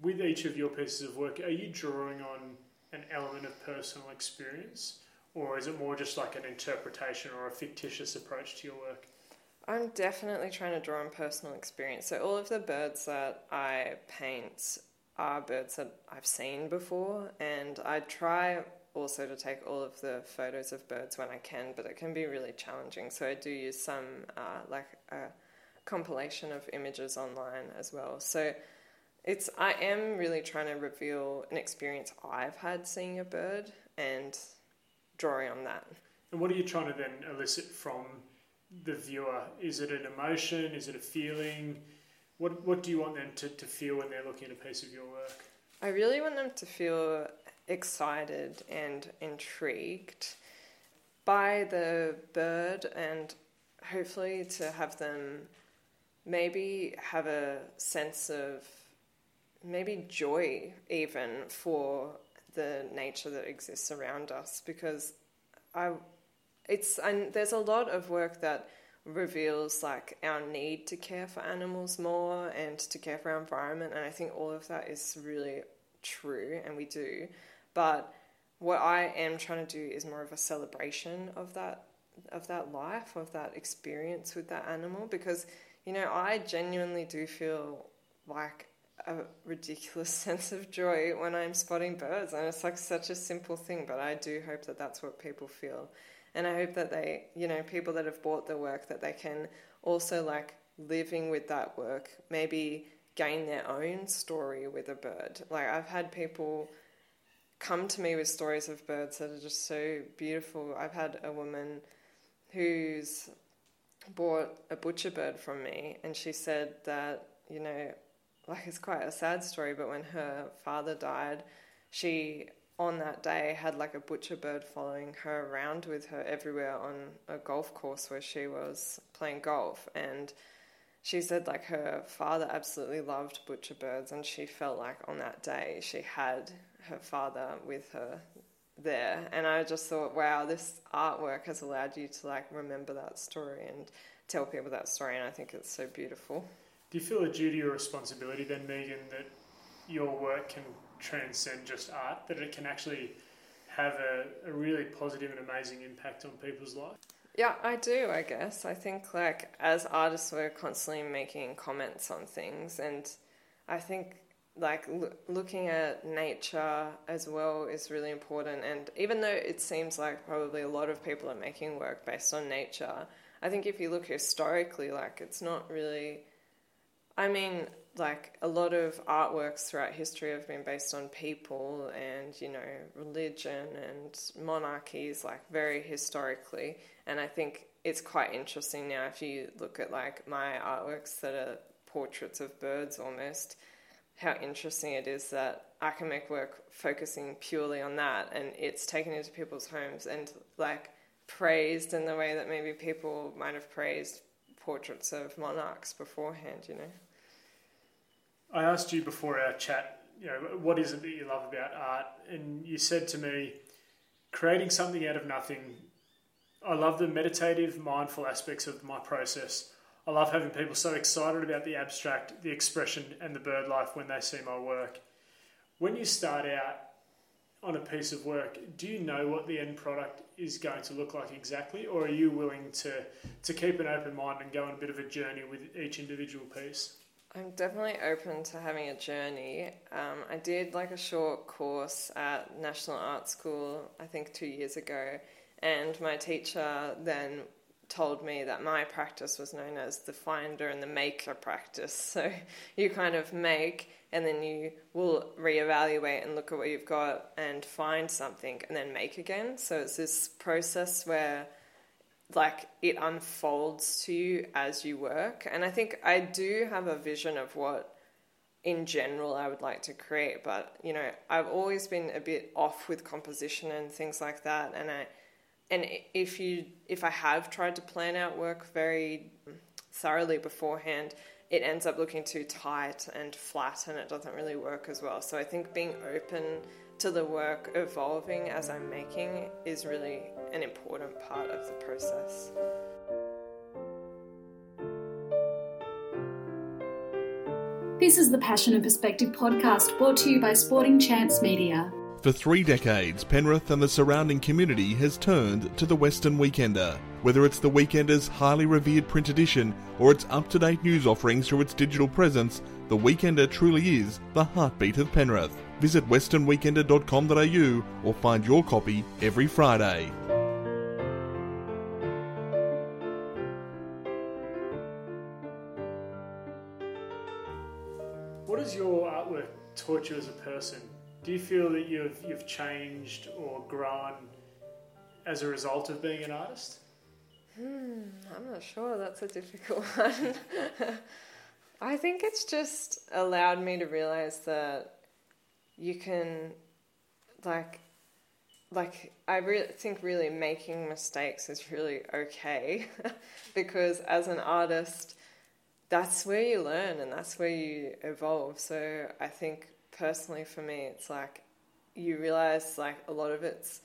with each of your pieces of work, are you drawing on an element of personal experience, or is it more just like an interpretation or a fictitious approach to your work? I'm definitely trying to draw on personal experience. So all of the birds that I paint are birds that I've seen before, and I try also to take all of the photos of birds when I can, but it can be really challenging. So I do use some uh, like a compilation of images online as well. So it's I am really trying to reveal an experience I've had seeing a bird and drawing on that. And what are you trying to then elicit from the viewer? Is it an emotion? Is it a feeling? What what do you want them to, to feel when they're looking at a piece of your work? I really want them to feel excited and intrigued by the bird and hopefully to have them maybe have a sense of maybe joy even for the nature that exists around us because I it's and there's a lot of work that reveals like our need to care for animals more and to care for our environment and I think all of that is really true and we do. But what I am trying to do is more of a celebration of that of that life of that experience with that animal because you know I genuinely do feel like a ridiculous *laughs* sense of joy when I'm spotting birds and it's like such a simple thing but I do hope that that's what people feel and I hope that they, you know, people that have bought the work that they can also like living with that work, maybe gain their own story with a bird. Like I've had people come to me with stories of birds that are just so beautiful. I've had a woman who's bought a butcher bird from me and she said that, you know, like it's quite a sad story, but when her father died, she on that day had like a butcher bird following her around with her everywhere on a golf course where she was playing golf. And she said like her father absolutely loved butcher birds and she felt like on that day she had her father with her there. And i just thought wow this artwork has allowed you to like remember that story and tell people that story and i think it's so beautiful do you feel a duty or responsibility then megan that your work can transcend just art, that it can actually have a, a really positive and amazing impact on people's lives? Yeah, I do, I guess. I think, like, as artists, we're constantly making comments on things, and I think, like, lo- looking at nature as well is really important. And even though it seems like probably a lot of people are making work based on nature, I think if you look historically, like, it's not really. I mean, like a lot of artworks throughout history have been based on people and you know religion and monarchies like very historically. And i think it's quite interesting now if you look at like my artworks that are portraits of birds almost how interesting it is that i can make work focusing purely on that and it's taken into people's homes and like praised in the way that maybe people might have praised portraits of monarchs beforehand you know I asked you before our chat, you know, what is it that you love about art? And you said to me, creating something out of nothing. I love the meditative, mindful aspects of my process. I love having people so excited about the abstract, the expression, and the bird life when they see my work. When you start out on a piece of work, do you know what the end product is going to look like exactly, or are you willing to, to keep an open mind and go on a bit of a journey with each individual piece? I'm definitely open to having a journey. Um, I did like a short course at National Art School, I think two years ago, and my teacher then told me that my practice was known as the finder and the maker practice. *laughs* So you kind of make and then you will reevaluate and look at what you've got and find something and then make again. So it's this process where like it unfolds to you as you work. And I think I do have a vision of what in general I would like to create, but you know, I've always been a bit off with composition and things like that and I and if you if I have tried to plan out work very thoroughly beforehand, it ends up looking too tight and flat and it doesn't really work as well. So I think being open to the work evolving as I'm making is really an important part of the process. This is the Passion and Perspective podcast brought to you by Sporting Chance Media. For three decades, Penrith and the surrounding community has turned to the Western Weekender. Whether it's the Weekender's highly revered print edition or its up to date news offerings through its digital presence, the Weekender truly is the heartbeat of Penrith. Visit westernweekender.com.au or find your copy every Friday. You as a person? Do you feel that you've you've changed or grown as a result of being an artist? Hmm, I'm not sure. That's a difficult *laughs* one. I think it's just allowed me to realize that you can, like, like I think really making mistakes is really okay *laughs* because as an artist, that's where you learn and that's where you evolve. So I think personally for me, it's like you realize like a lot of it's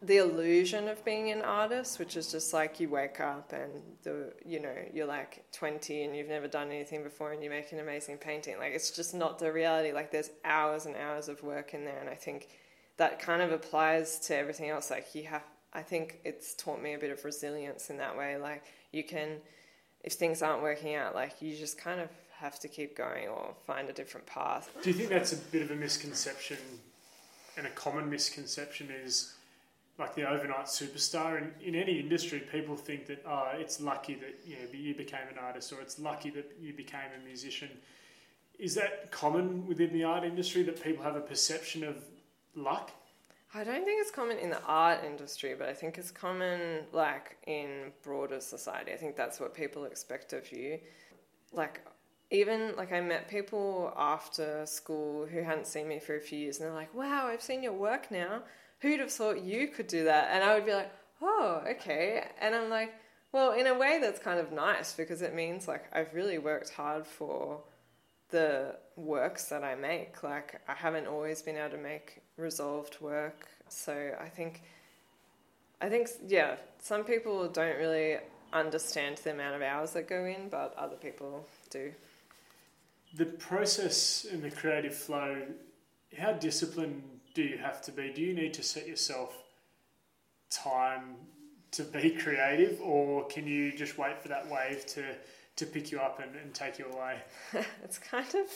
the illusion of being an artist, which is just like you wake up and the you know you're like 20 and you've never done anything before and you make an amazing painting. Like it's just not the reality. Like there's hours and hours of work in there, and I think that kind of applies to everything else. Like you have, I think it's taught me a bit of resilience in that way. Like you can, if things aren't working out, like you just kind of have to keep going or find a different path. Do you think that's a bit of a misconception, and a common misconception is? like the overnight superstar. And in any industry, people think that oh, it's lucky that you, know, you became an artist, or it's lucky that you became a musician. Is that common within the art industry that people have a perception of luck? I don't think it's common in the art industry, but I think it's common like in broader society. I think that's what people expect of you. Like even like I met people after school who hadn't seen me for a few years and they're like, "Wow, I've seen your work now." who'd have thought you could do that? And I would be like, oh, okay. And I'm like, well, in a way that's kind of nice because it means like I've really worked hard for the works that I make. Like I haven't always been able to make resolved work. So I think, I think, yeah, some people don't really understand the amount of hours that go in, but other people do. The process and the creative flow, how disciplined do you have to be? Do you need to set yourself time to be *laughs* creative, or can you just wait for that wave to, to pick you up and, and take you away? *laughs* it's kind of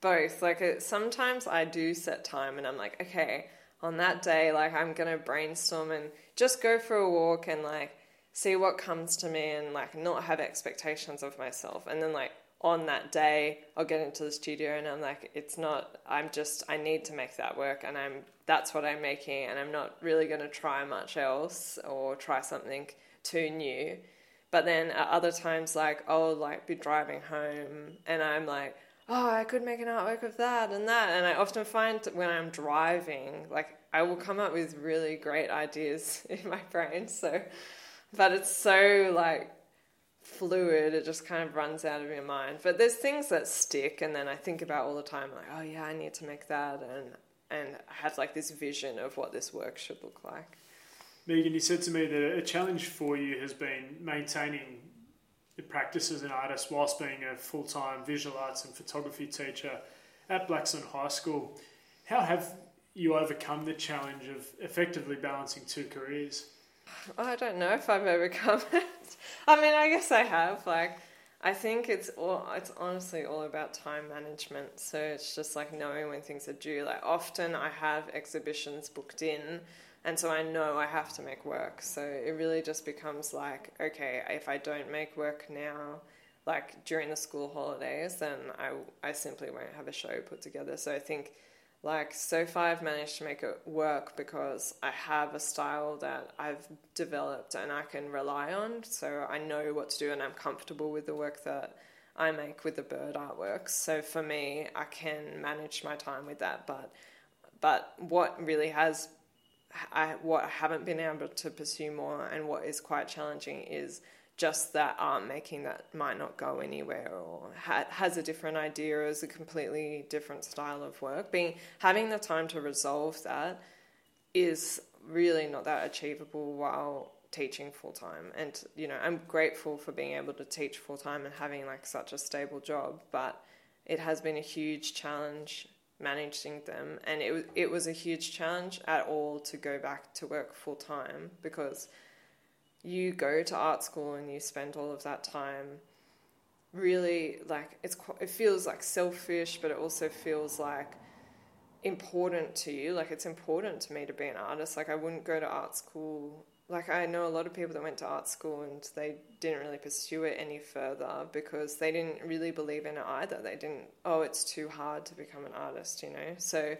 both. Like, it, sometimes I do set time and I'm like, okay, on that day, like, I'm to brainstorm and just go for a walk and, like, see what comes to me and, like, not have expectations of myself. And then, like, on that day I'll get into the studio and I'm like it's not I'm just I need to make that work and I'm that's what I'm making and I'm not really going to try much else or try something too new. But then at other times like I'll like be driving home and I'm like oh I could make an artwork of that and that. And I often find when I'm driving like I will come up with really great ideas *laughs* in my brain so but it's so like fluid, it just kind of runs out of your mind. But there's things that stick, and then I think about all the time, like, oh yeah, I need to make that, and and I have like this vision of what this work should look like. Megan, you said to me that a challenge for you has been maintaining the practice as an artist whilst being a full time visual arts and photography teacher at Blackstone High School. How have you overcome the challenge of effectively balancing two careers? *sighs* I don't know if I've overcome *laughs* it. I mean, I guess I have. Like, I think it's all. It's honestly all about time management. So it's just like knowing when things are due. Like often I have exhibitions booked in, and so I know I have to make work. So it really just becomes like, okay, if I don't make work now, like during the school holidays, then I I simply won't have a show put together. So I think like so far I've managed to make it work because I have a style that I've developed and I can rely on. So I know what to do and I'm comfortable with the work that I make with the bird artworks. So for me, I can manage my time with that. But but what really has I what I haven't been able to pursue more and what is quite challenging is just that art making that might not go anywhere or ha- has a different idea or is a completely different style of work. Being having the time to resolve that is really not that achievable while teaching full time. And you know, I'm grateful for being able to teach full time and having like such a stable job, but it has been a huge challenge managing them and it it was a huge challenge at all to go back to work full time because you go to art school and you spend all of that time really like it's it feels like selfish but it also feels like important to you. Like it's important to me to be an artist. Like I wouldn't go to art school like I know a lot of people that went to art school and they didn't really pursue it any further because they didn't really believe in it either. They didn't oh it's too hard to become an artist you know? So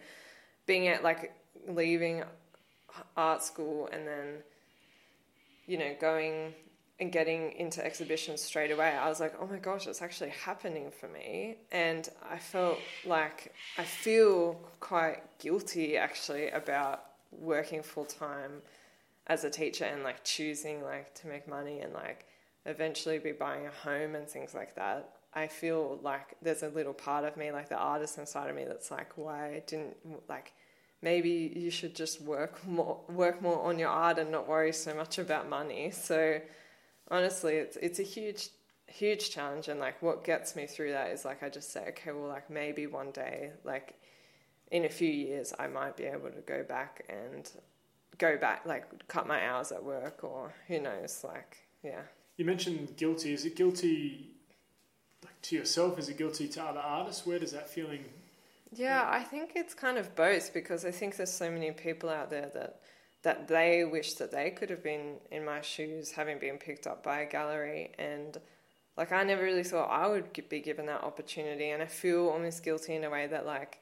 being at like leaving art school and then you know, going and getting into exhibitions straight away, I was like, oh my gosh, it's actually happening for me. And I felt like I feel quite guilty actually about working full time as a teacher and like choosing like to make money and like eventually be buying a home and things like that. I feel like there's a little part of me, like the artist inside of me, that's like, why didn't like maybe you should just work more work more on your art and not worry so much about money. So honestly, it's it's a huge huge challenge and like what gets me through that is like I just say okay, well like maybe one day like in a few years I might be able to go back and go back like cut my hours at work or who knows like yeah. You mentioned guilty. Is it guilty like to yourself? Is it guilty to other artists? Where does that feeling yeah, I think it's kind of both because I think there's so many people out there that that they wish that they could have been in my shoes, having been picked up by a gallery, and like I never really thought I would be given that opportunity, and I feel almost guilty in a way that like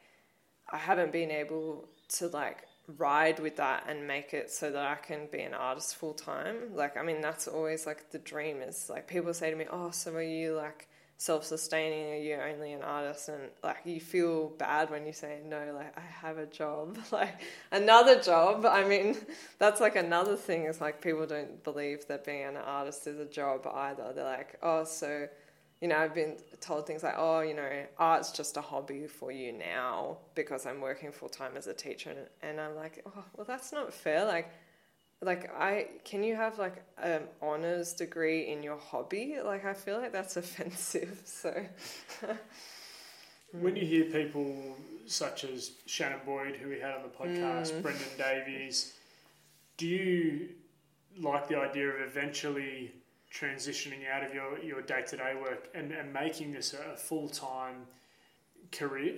I haven't been able to like ride with that and make it so that I can be an artist full time. Like I mean that's always like the dream is like people say to me, "Oh, so are you like self-sustaining or you're only an artist and like you feel bad when you say no like i have a job. *laughs* Like another job i mean that's like another thing is like people don't believe that being an artist is a job either. They're like oh so you know i've been told things like oh you know art's just a hobby for you now because i'm working full-time as a teacher and, and i'm like oh well that's not fair like like I can you have like an honors degree in your hobby? Like I feel like that's *laughs* offensive. So when you hear people such as Shannon Boyd, who we had on the podcast, mm. Brendan Davies, do you like the idea of eventually transitioning out of your, your day-to-day work and, and making this a full-time career?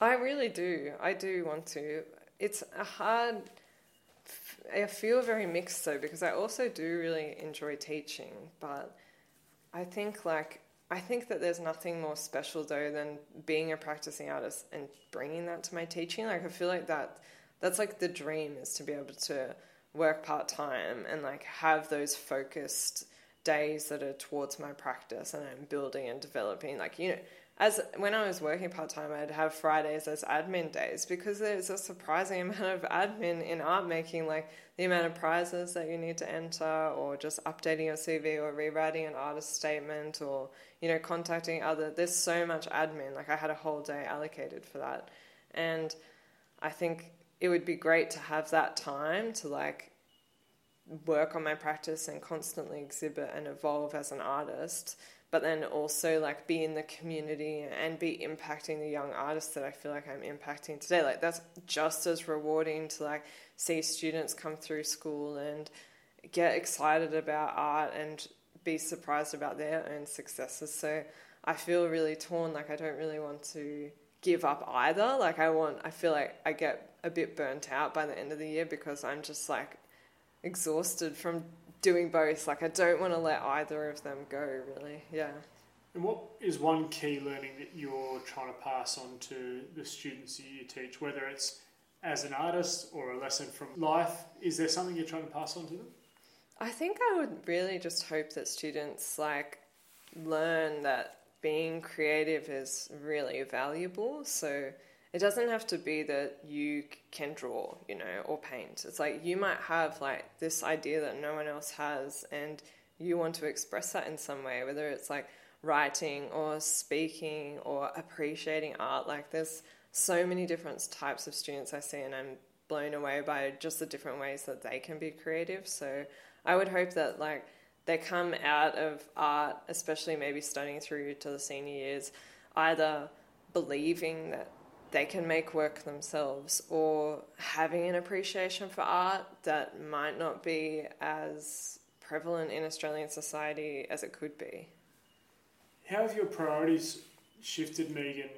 I really do. I do want to. It's a hard I feel very mixed though because I also do really enjoy teaching, but I think like I think that there's nothing more special though than being a practicing artist and bringing that to my teaching. Like I feel like that that's like the dream is to be able to work part time and like have those focused days that are towards my practice and I'm building and developing like you know as when I was working part time, I'd have Fridays as admin days because there's a surprising *laughs* amount of admin in art making, like the amount of prizes that you need to enter, or just updating your CV, or rewriting an artist statement, or you know contacting other. There's so much admin. Like I had a whole day allocated for that, and I think it would be great to have that time to like work on my practice and constantly exhibit and evolve as an artist but then also like be in the community and be impacting the young artists that I feel like I'm impacting today. Like that's just as rewarding to like see students come through school and get excited about art and be surprised about their own successes. So I feel really torn. Like I don't really want to give up either. Like I want, I feel like I get a bit burnt out by the end of the year because I'm just like exhausted from doing both. Like I don't want to let either of them go. Really, yeah. And what is one key learning that you're trying to pass on to the students that you teach, whether it's as an artist or a lesson from life? Is there something you're trying to pass on to them? I think I would really just hope that students like learn that being creative is really valuable. So it doesn't have to be that you can draw, you know, or paint. It's like you might have like this idea that no one else has and you want to express that in some way, whether it's like writing or speaking or appreciating art. Like there's so many different types of students I see and I'm blown away by just the different ways that they can be creative. So I would hope that like they come out of art, especially maybe studying through to the senior years, either believing that they can make work themselves or having an appreciation for art that might not be as prevalent in Australian society as it could be. How have your priorities shifted, Megan,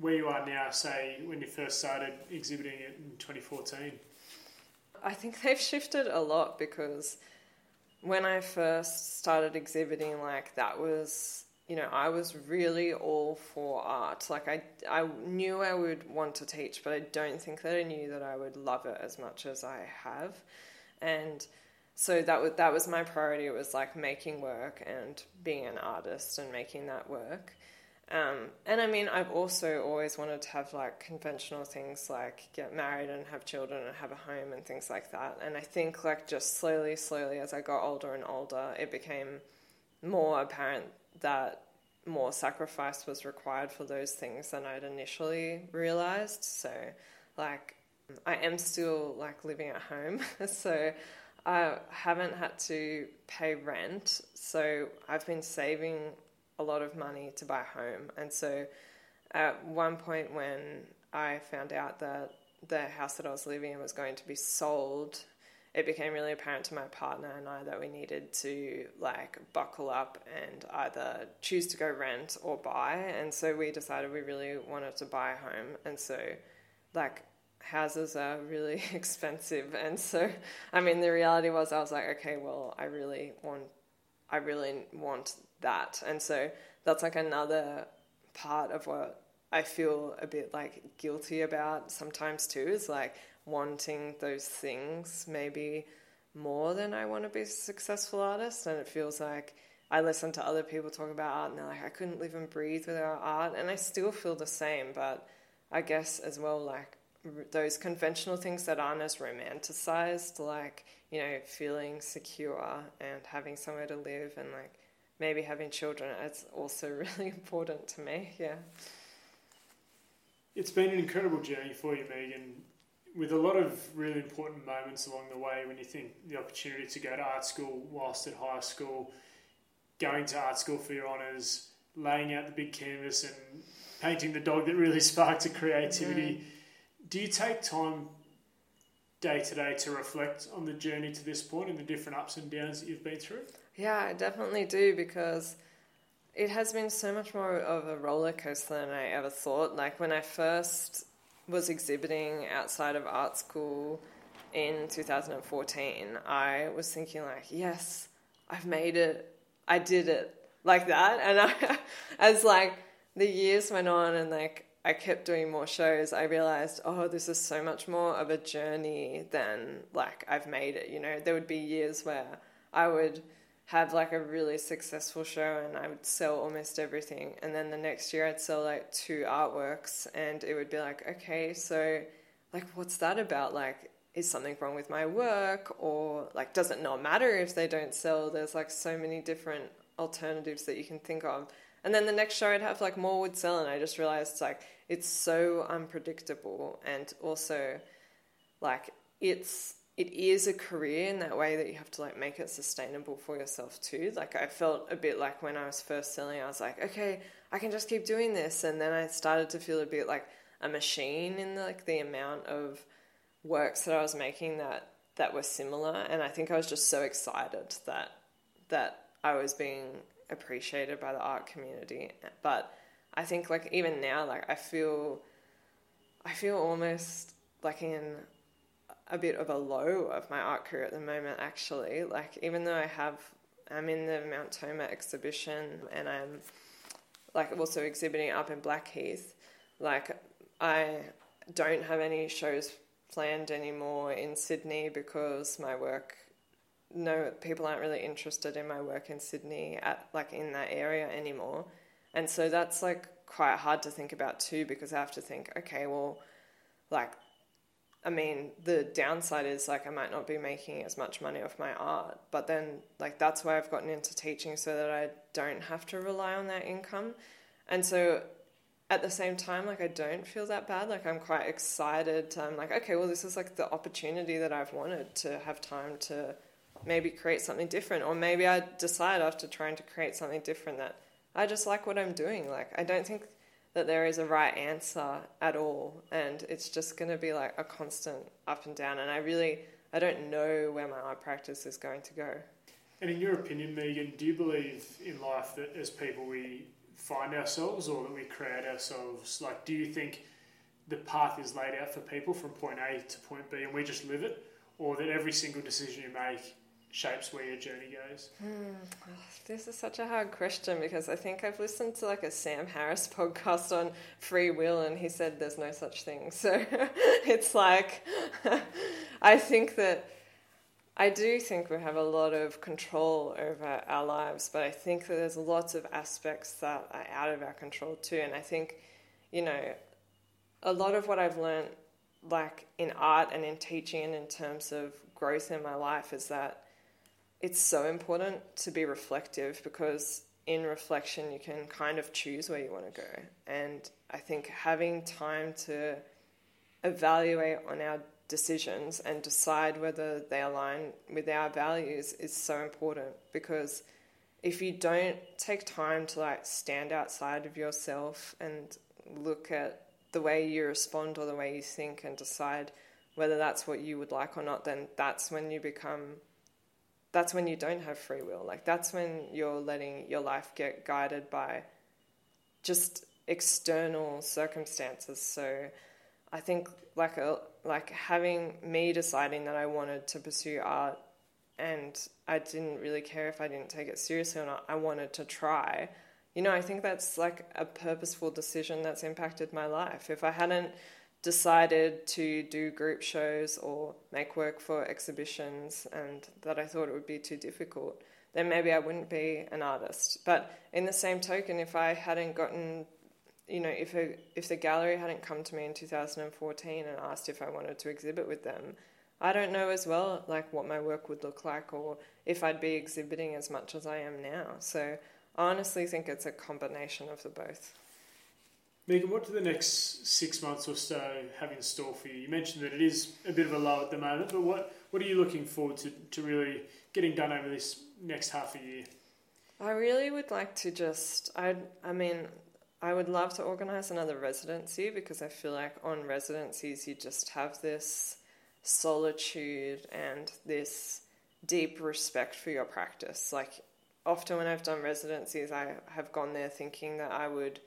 where you are now, say, when you first started exhibiting it in 2014? I think they've shifted a lot because when I first started exhibiting, like, that was you know, I was really all for art. Like I, I knew I would want to teach, but I don't think that I knew that I would love it as much as I have. And so that was that was my priority. It was like making work and being an artist and making that work. Um, and I mean, I've also always wanted to have like conventional things like get married and have children and have a home and things like that. And I think like just slowly, slowly as I got older and older, it became more apparent that more sacrifice was required for those things than I'd initially realized. So, like, I am still like living at home, *laughs* so I haven't had to pay rent. So I've been saving a lot of money to buy a home. And so at one point when I found out that the house that I was living in was going to be sold, it became really apparent to my partner and I that we needed to like buckle up and either choose to go rent or buy. And so we decided we really wanted to buy a home. And so, like, houses are really *laughs* expensive. And so, I mean, the reality was I was like, okay, well, I really want, I really want that. And so that's like another part of what I feel a bit like guilty about sometimes too is like wanting those things maybe more than I want to be a successful artist. And it feels like I listen to other people talk about art and they're like, I couldn't live and breathe without art. And I still feel the same, but I guess as well, like those conventional things that aren't as romanticized, like, you know, feeling secure and having somewhere to live and like maybe having children, it's also *laughs* really important to me. Yeah. It's been an incredible journey for you, Megan, with a lot of really important moments along the way when you think the opportunity to go to art school whilst at high school, going to art school for your honours, laying out the big canvas and painting the dog that really *laughs* sparked a creativity. Mm. Do you take time day to day to reflect on the journey to this point and the different ups and downs that you've been through? Yeah, I definitely do because it has been so much more of a roller coaster than I ever thought. Like when I first was exhibiting outside of art school in 2014, I was thinking like, yes, I've made it. I did it like that. And I, *laughs* as like the years went on and like I kept doing more shows, I realized, oh, this is so much more of a journey than like I've made it. You know, there would be years where I would have like a really successful show and I would sell almost everything. And then the next year I'd sell like two artworks and it would be like, okay, so like what's that about? Like, is something wrong with my work? Or like, does it not matter if they don't sell? There's like so many different alternatives that you can think of. And then the next show I'd have like more would sell and I just realized like it's so unpredictable and also like it's it is a career in that way that you have to like make it sustainable for yourself too. Like I felt a bit like when I was first selling, I was like, okay, I can just keep doing this, and then I started to feel a bit like a machine in the, like the amount of works that I was making that that were similar, and I think I was just so excited that that I was being appreciated by the art community, but I think like even now, like I feel, I feel almost like in a bit of a low of my art career at the moment, actually. Like, even though I have, I'm in the Mount Tomah exhibition and I'm like also exhibiting up in Blackheath, like, I don't have any shows planned anymore in Sydney because my work, no, people aren't really interested in my work in Sydney at like in that area anymore. And so that's like quite hard to think about too because I have to think, okay, well, like I mean, the downside is like I might not be making as much money off my art, but then like that's why I've gotten into teaching so that I don't have to rely on that income. And so at the same time, like I don't feel that bad. Like I'm quite excited. I'm like, okay, well, this is like the opportunity that I've wanted to have time to maybe create something different, or maybe I decide after trying to create something different that I just like what I'm doing. Like I don't think that there is a right answer at all and it's just going to be like a constant up and down and i really i don't know where my art practice is going to go. And in your opinion megan do you believe in life that as people we find ourselves or that we create ourselves like do you think the path is laid out for people from point a to point b and we just live it? Or that every single decision you make shapes where your journey goes? Hmm. This is such a hard question because I think I've listened to like a Sam Harris *laughs* podcast on free will and he said there's no such thing. So *laughs* it's like, *laughs* I think that I do think we have a lot of control over our lives, but I think that there's lots of aspects that are out of our control too. And I think, you know, a lot of what I've learned, like in art and in teaching and in terms of growth in my life, is that it's so important to be reflective because in reflection you can kind of choose where you want to go. And i think having time to evaluate on our decisions and decide whether they align with our values is so important because if you don't take time to like stand outside of yourself and look at the way you respond or the way you think and decide whether that's what you would like or not then that's when you become that's when you don't have free will like that's when you're letting your life get guided by just external circumstances so i think like a like having me deciding that I wanted to pursue art and I didn't really care if I didn't take it seriously or not. I wanted to try. You know, I think that's like a purposeful decision that's impacted my life. If I hadn't decided to do group shows or make work for exhibitions and that I thought it would be too difficult, then maybe I wouldn't be an artist. But in the same token, if I hadn't gotten you know, if a, if the gallery hadn't come to me in 2014 and asked if I wanted to exhibit with them, I don't know as well like what my work would look like or if I'd be exhibiting as much as I am now. So I honestly think it's a combination of the both. Meaghan, what do the next six months or so have in store for you? You mentioned that it is a bit of a low at the moment, but what, what are you looking forward to, to really getting done over this next half a year? I really would like to just, I, I mean, I would love to organise another residency because I feel like on residencies you just have this solitude and this deep respect for your practice. Like, often when I've done residencies, I have gone there thinking that I would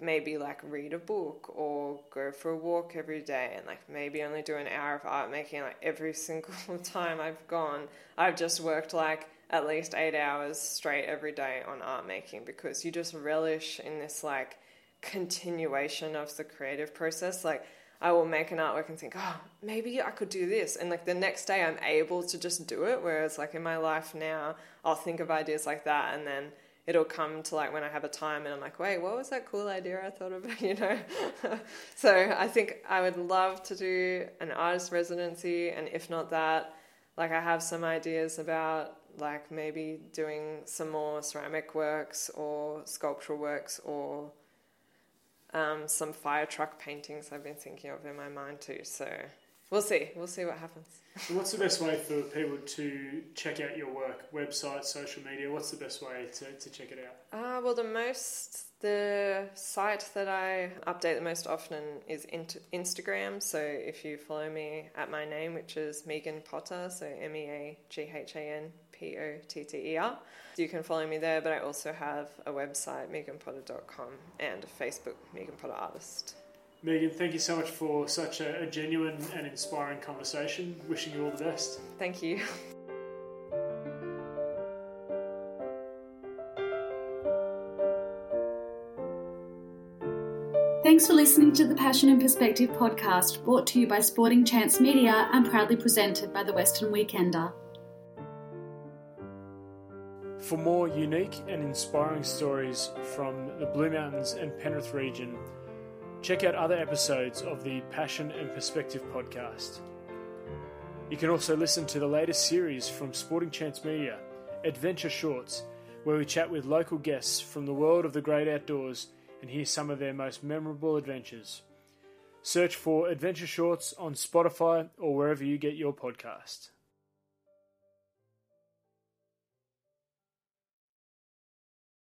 maybe like read a book or go for a walk every day and like maybe only do an hour of art making like every *laughs* single time I've gone I've just worked like at least eight hours straight every day on art making because you just relish in this like continuation of the creative process. Like I will make an artwork and think, oh, maybe I could do this. And like the next day I'm able to just do it. Whereas like in my life now, I'll think of ideas like that and then it'll come to like when I have a time and I'm like, wait, what was that cool idea I thought of? *laughs* You know? *laughs* so I think I would love to do an artist residency. And if not that, like I have some ideas about like maybe doing some more ceramic works or sculptural works or um, some fire truck paintings I've been thinking of in my mind too. So we'll see. We'll see what happens. So what's the best way for people to check out your work? Website, social media? What's the best way to, to check it out? Uh, well, the most the site that I update the most often is Instagram. So if you follow me at my name, which is Meaghan Potter, so M E A G H A N P O T T E R, you can follow me there. But I also have a website, meaghanpotter.com, and a Facebook, Meaghan Potter Artist. Meaghan, thank you so much for such a, a genuine and inspiring conversation. Wishing you all the best. Thank you. Thanks for listening to the Passion and Perspective podcast, brought to you by Sporting Chance Media and proudly presented by the Western Weekender. For more unique and inspiring stories from the Blue Mountains and Penrith region, check out other episodes of the Passion and Perspective podcast. You can also listen to the latest series from Sporting Chance Media, Adventure Shorts, where we chat with local guests from the world of the great outdoors and hear some of their most memorable adventures. Search for Adventure Shorts on Spotify or wherever you get your podcast.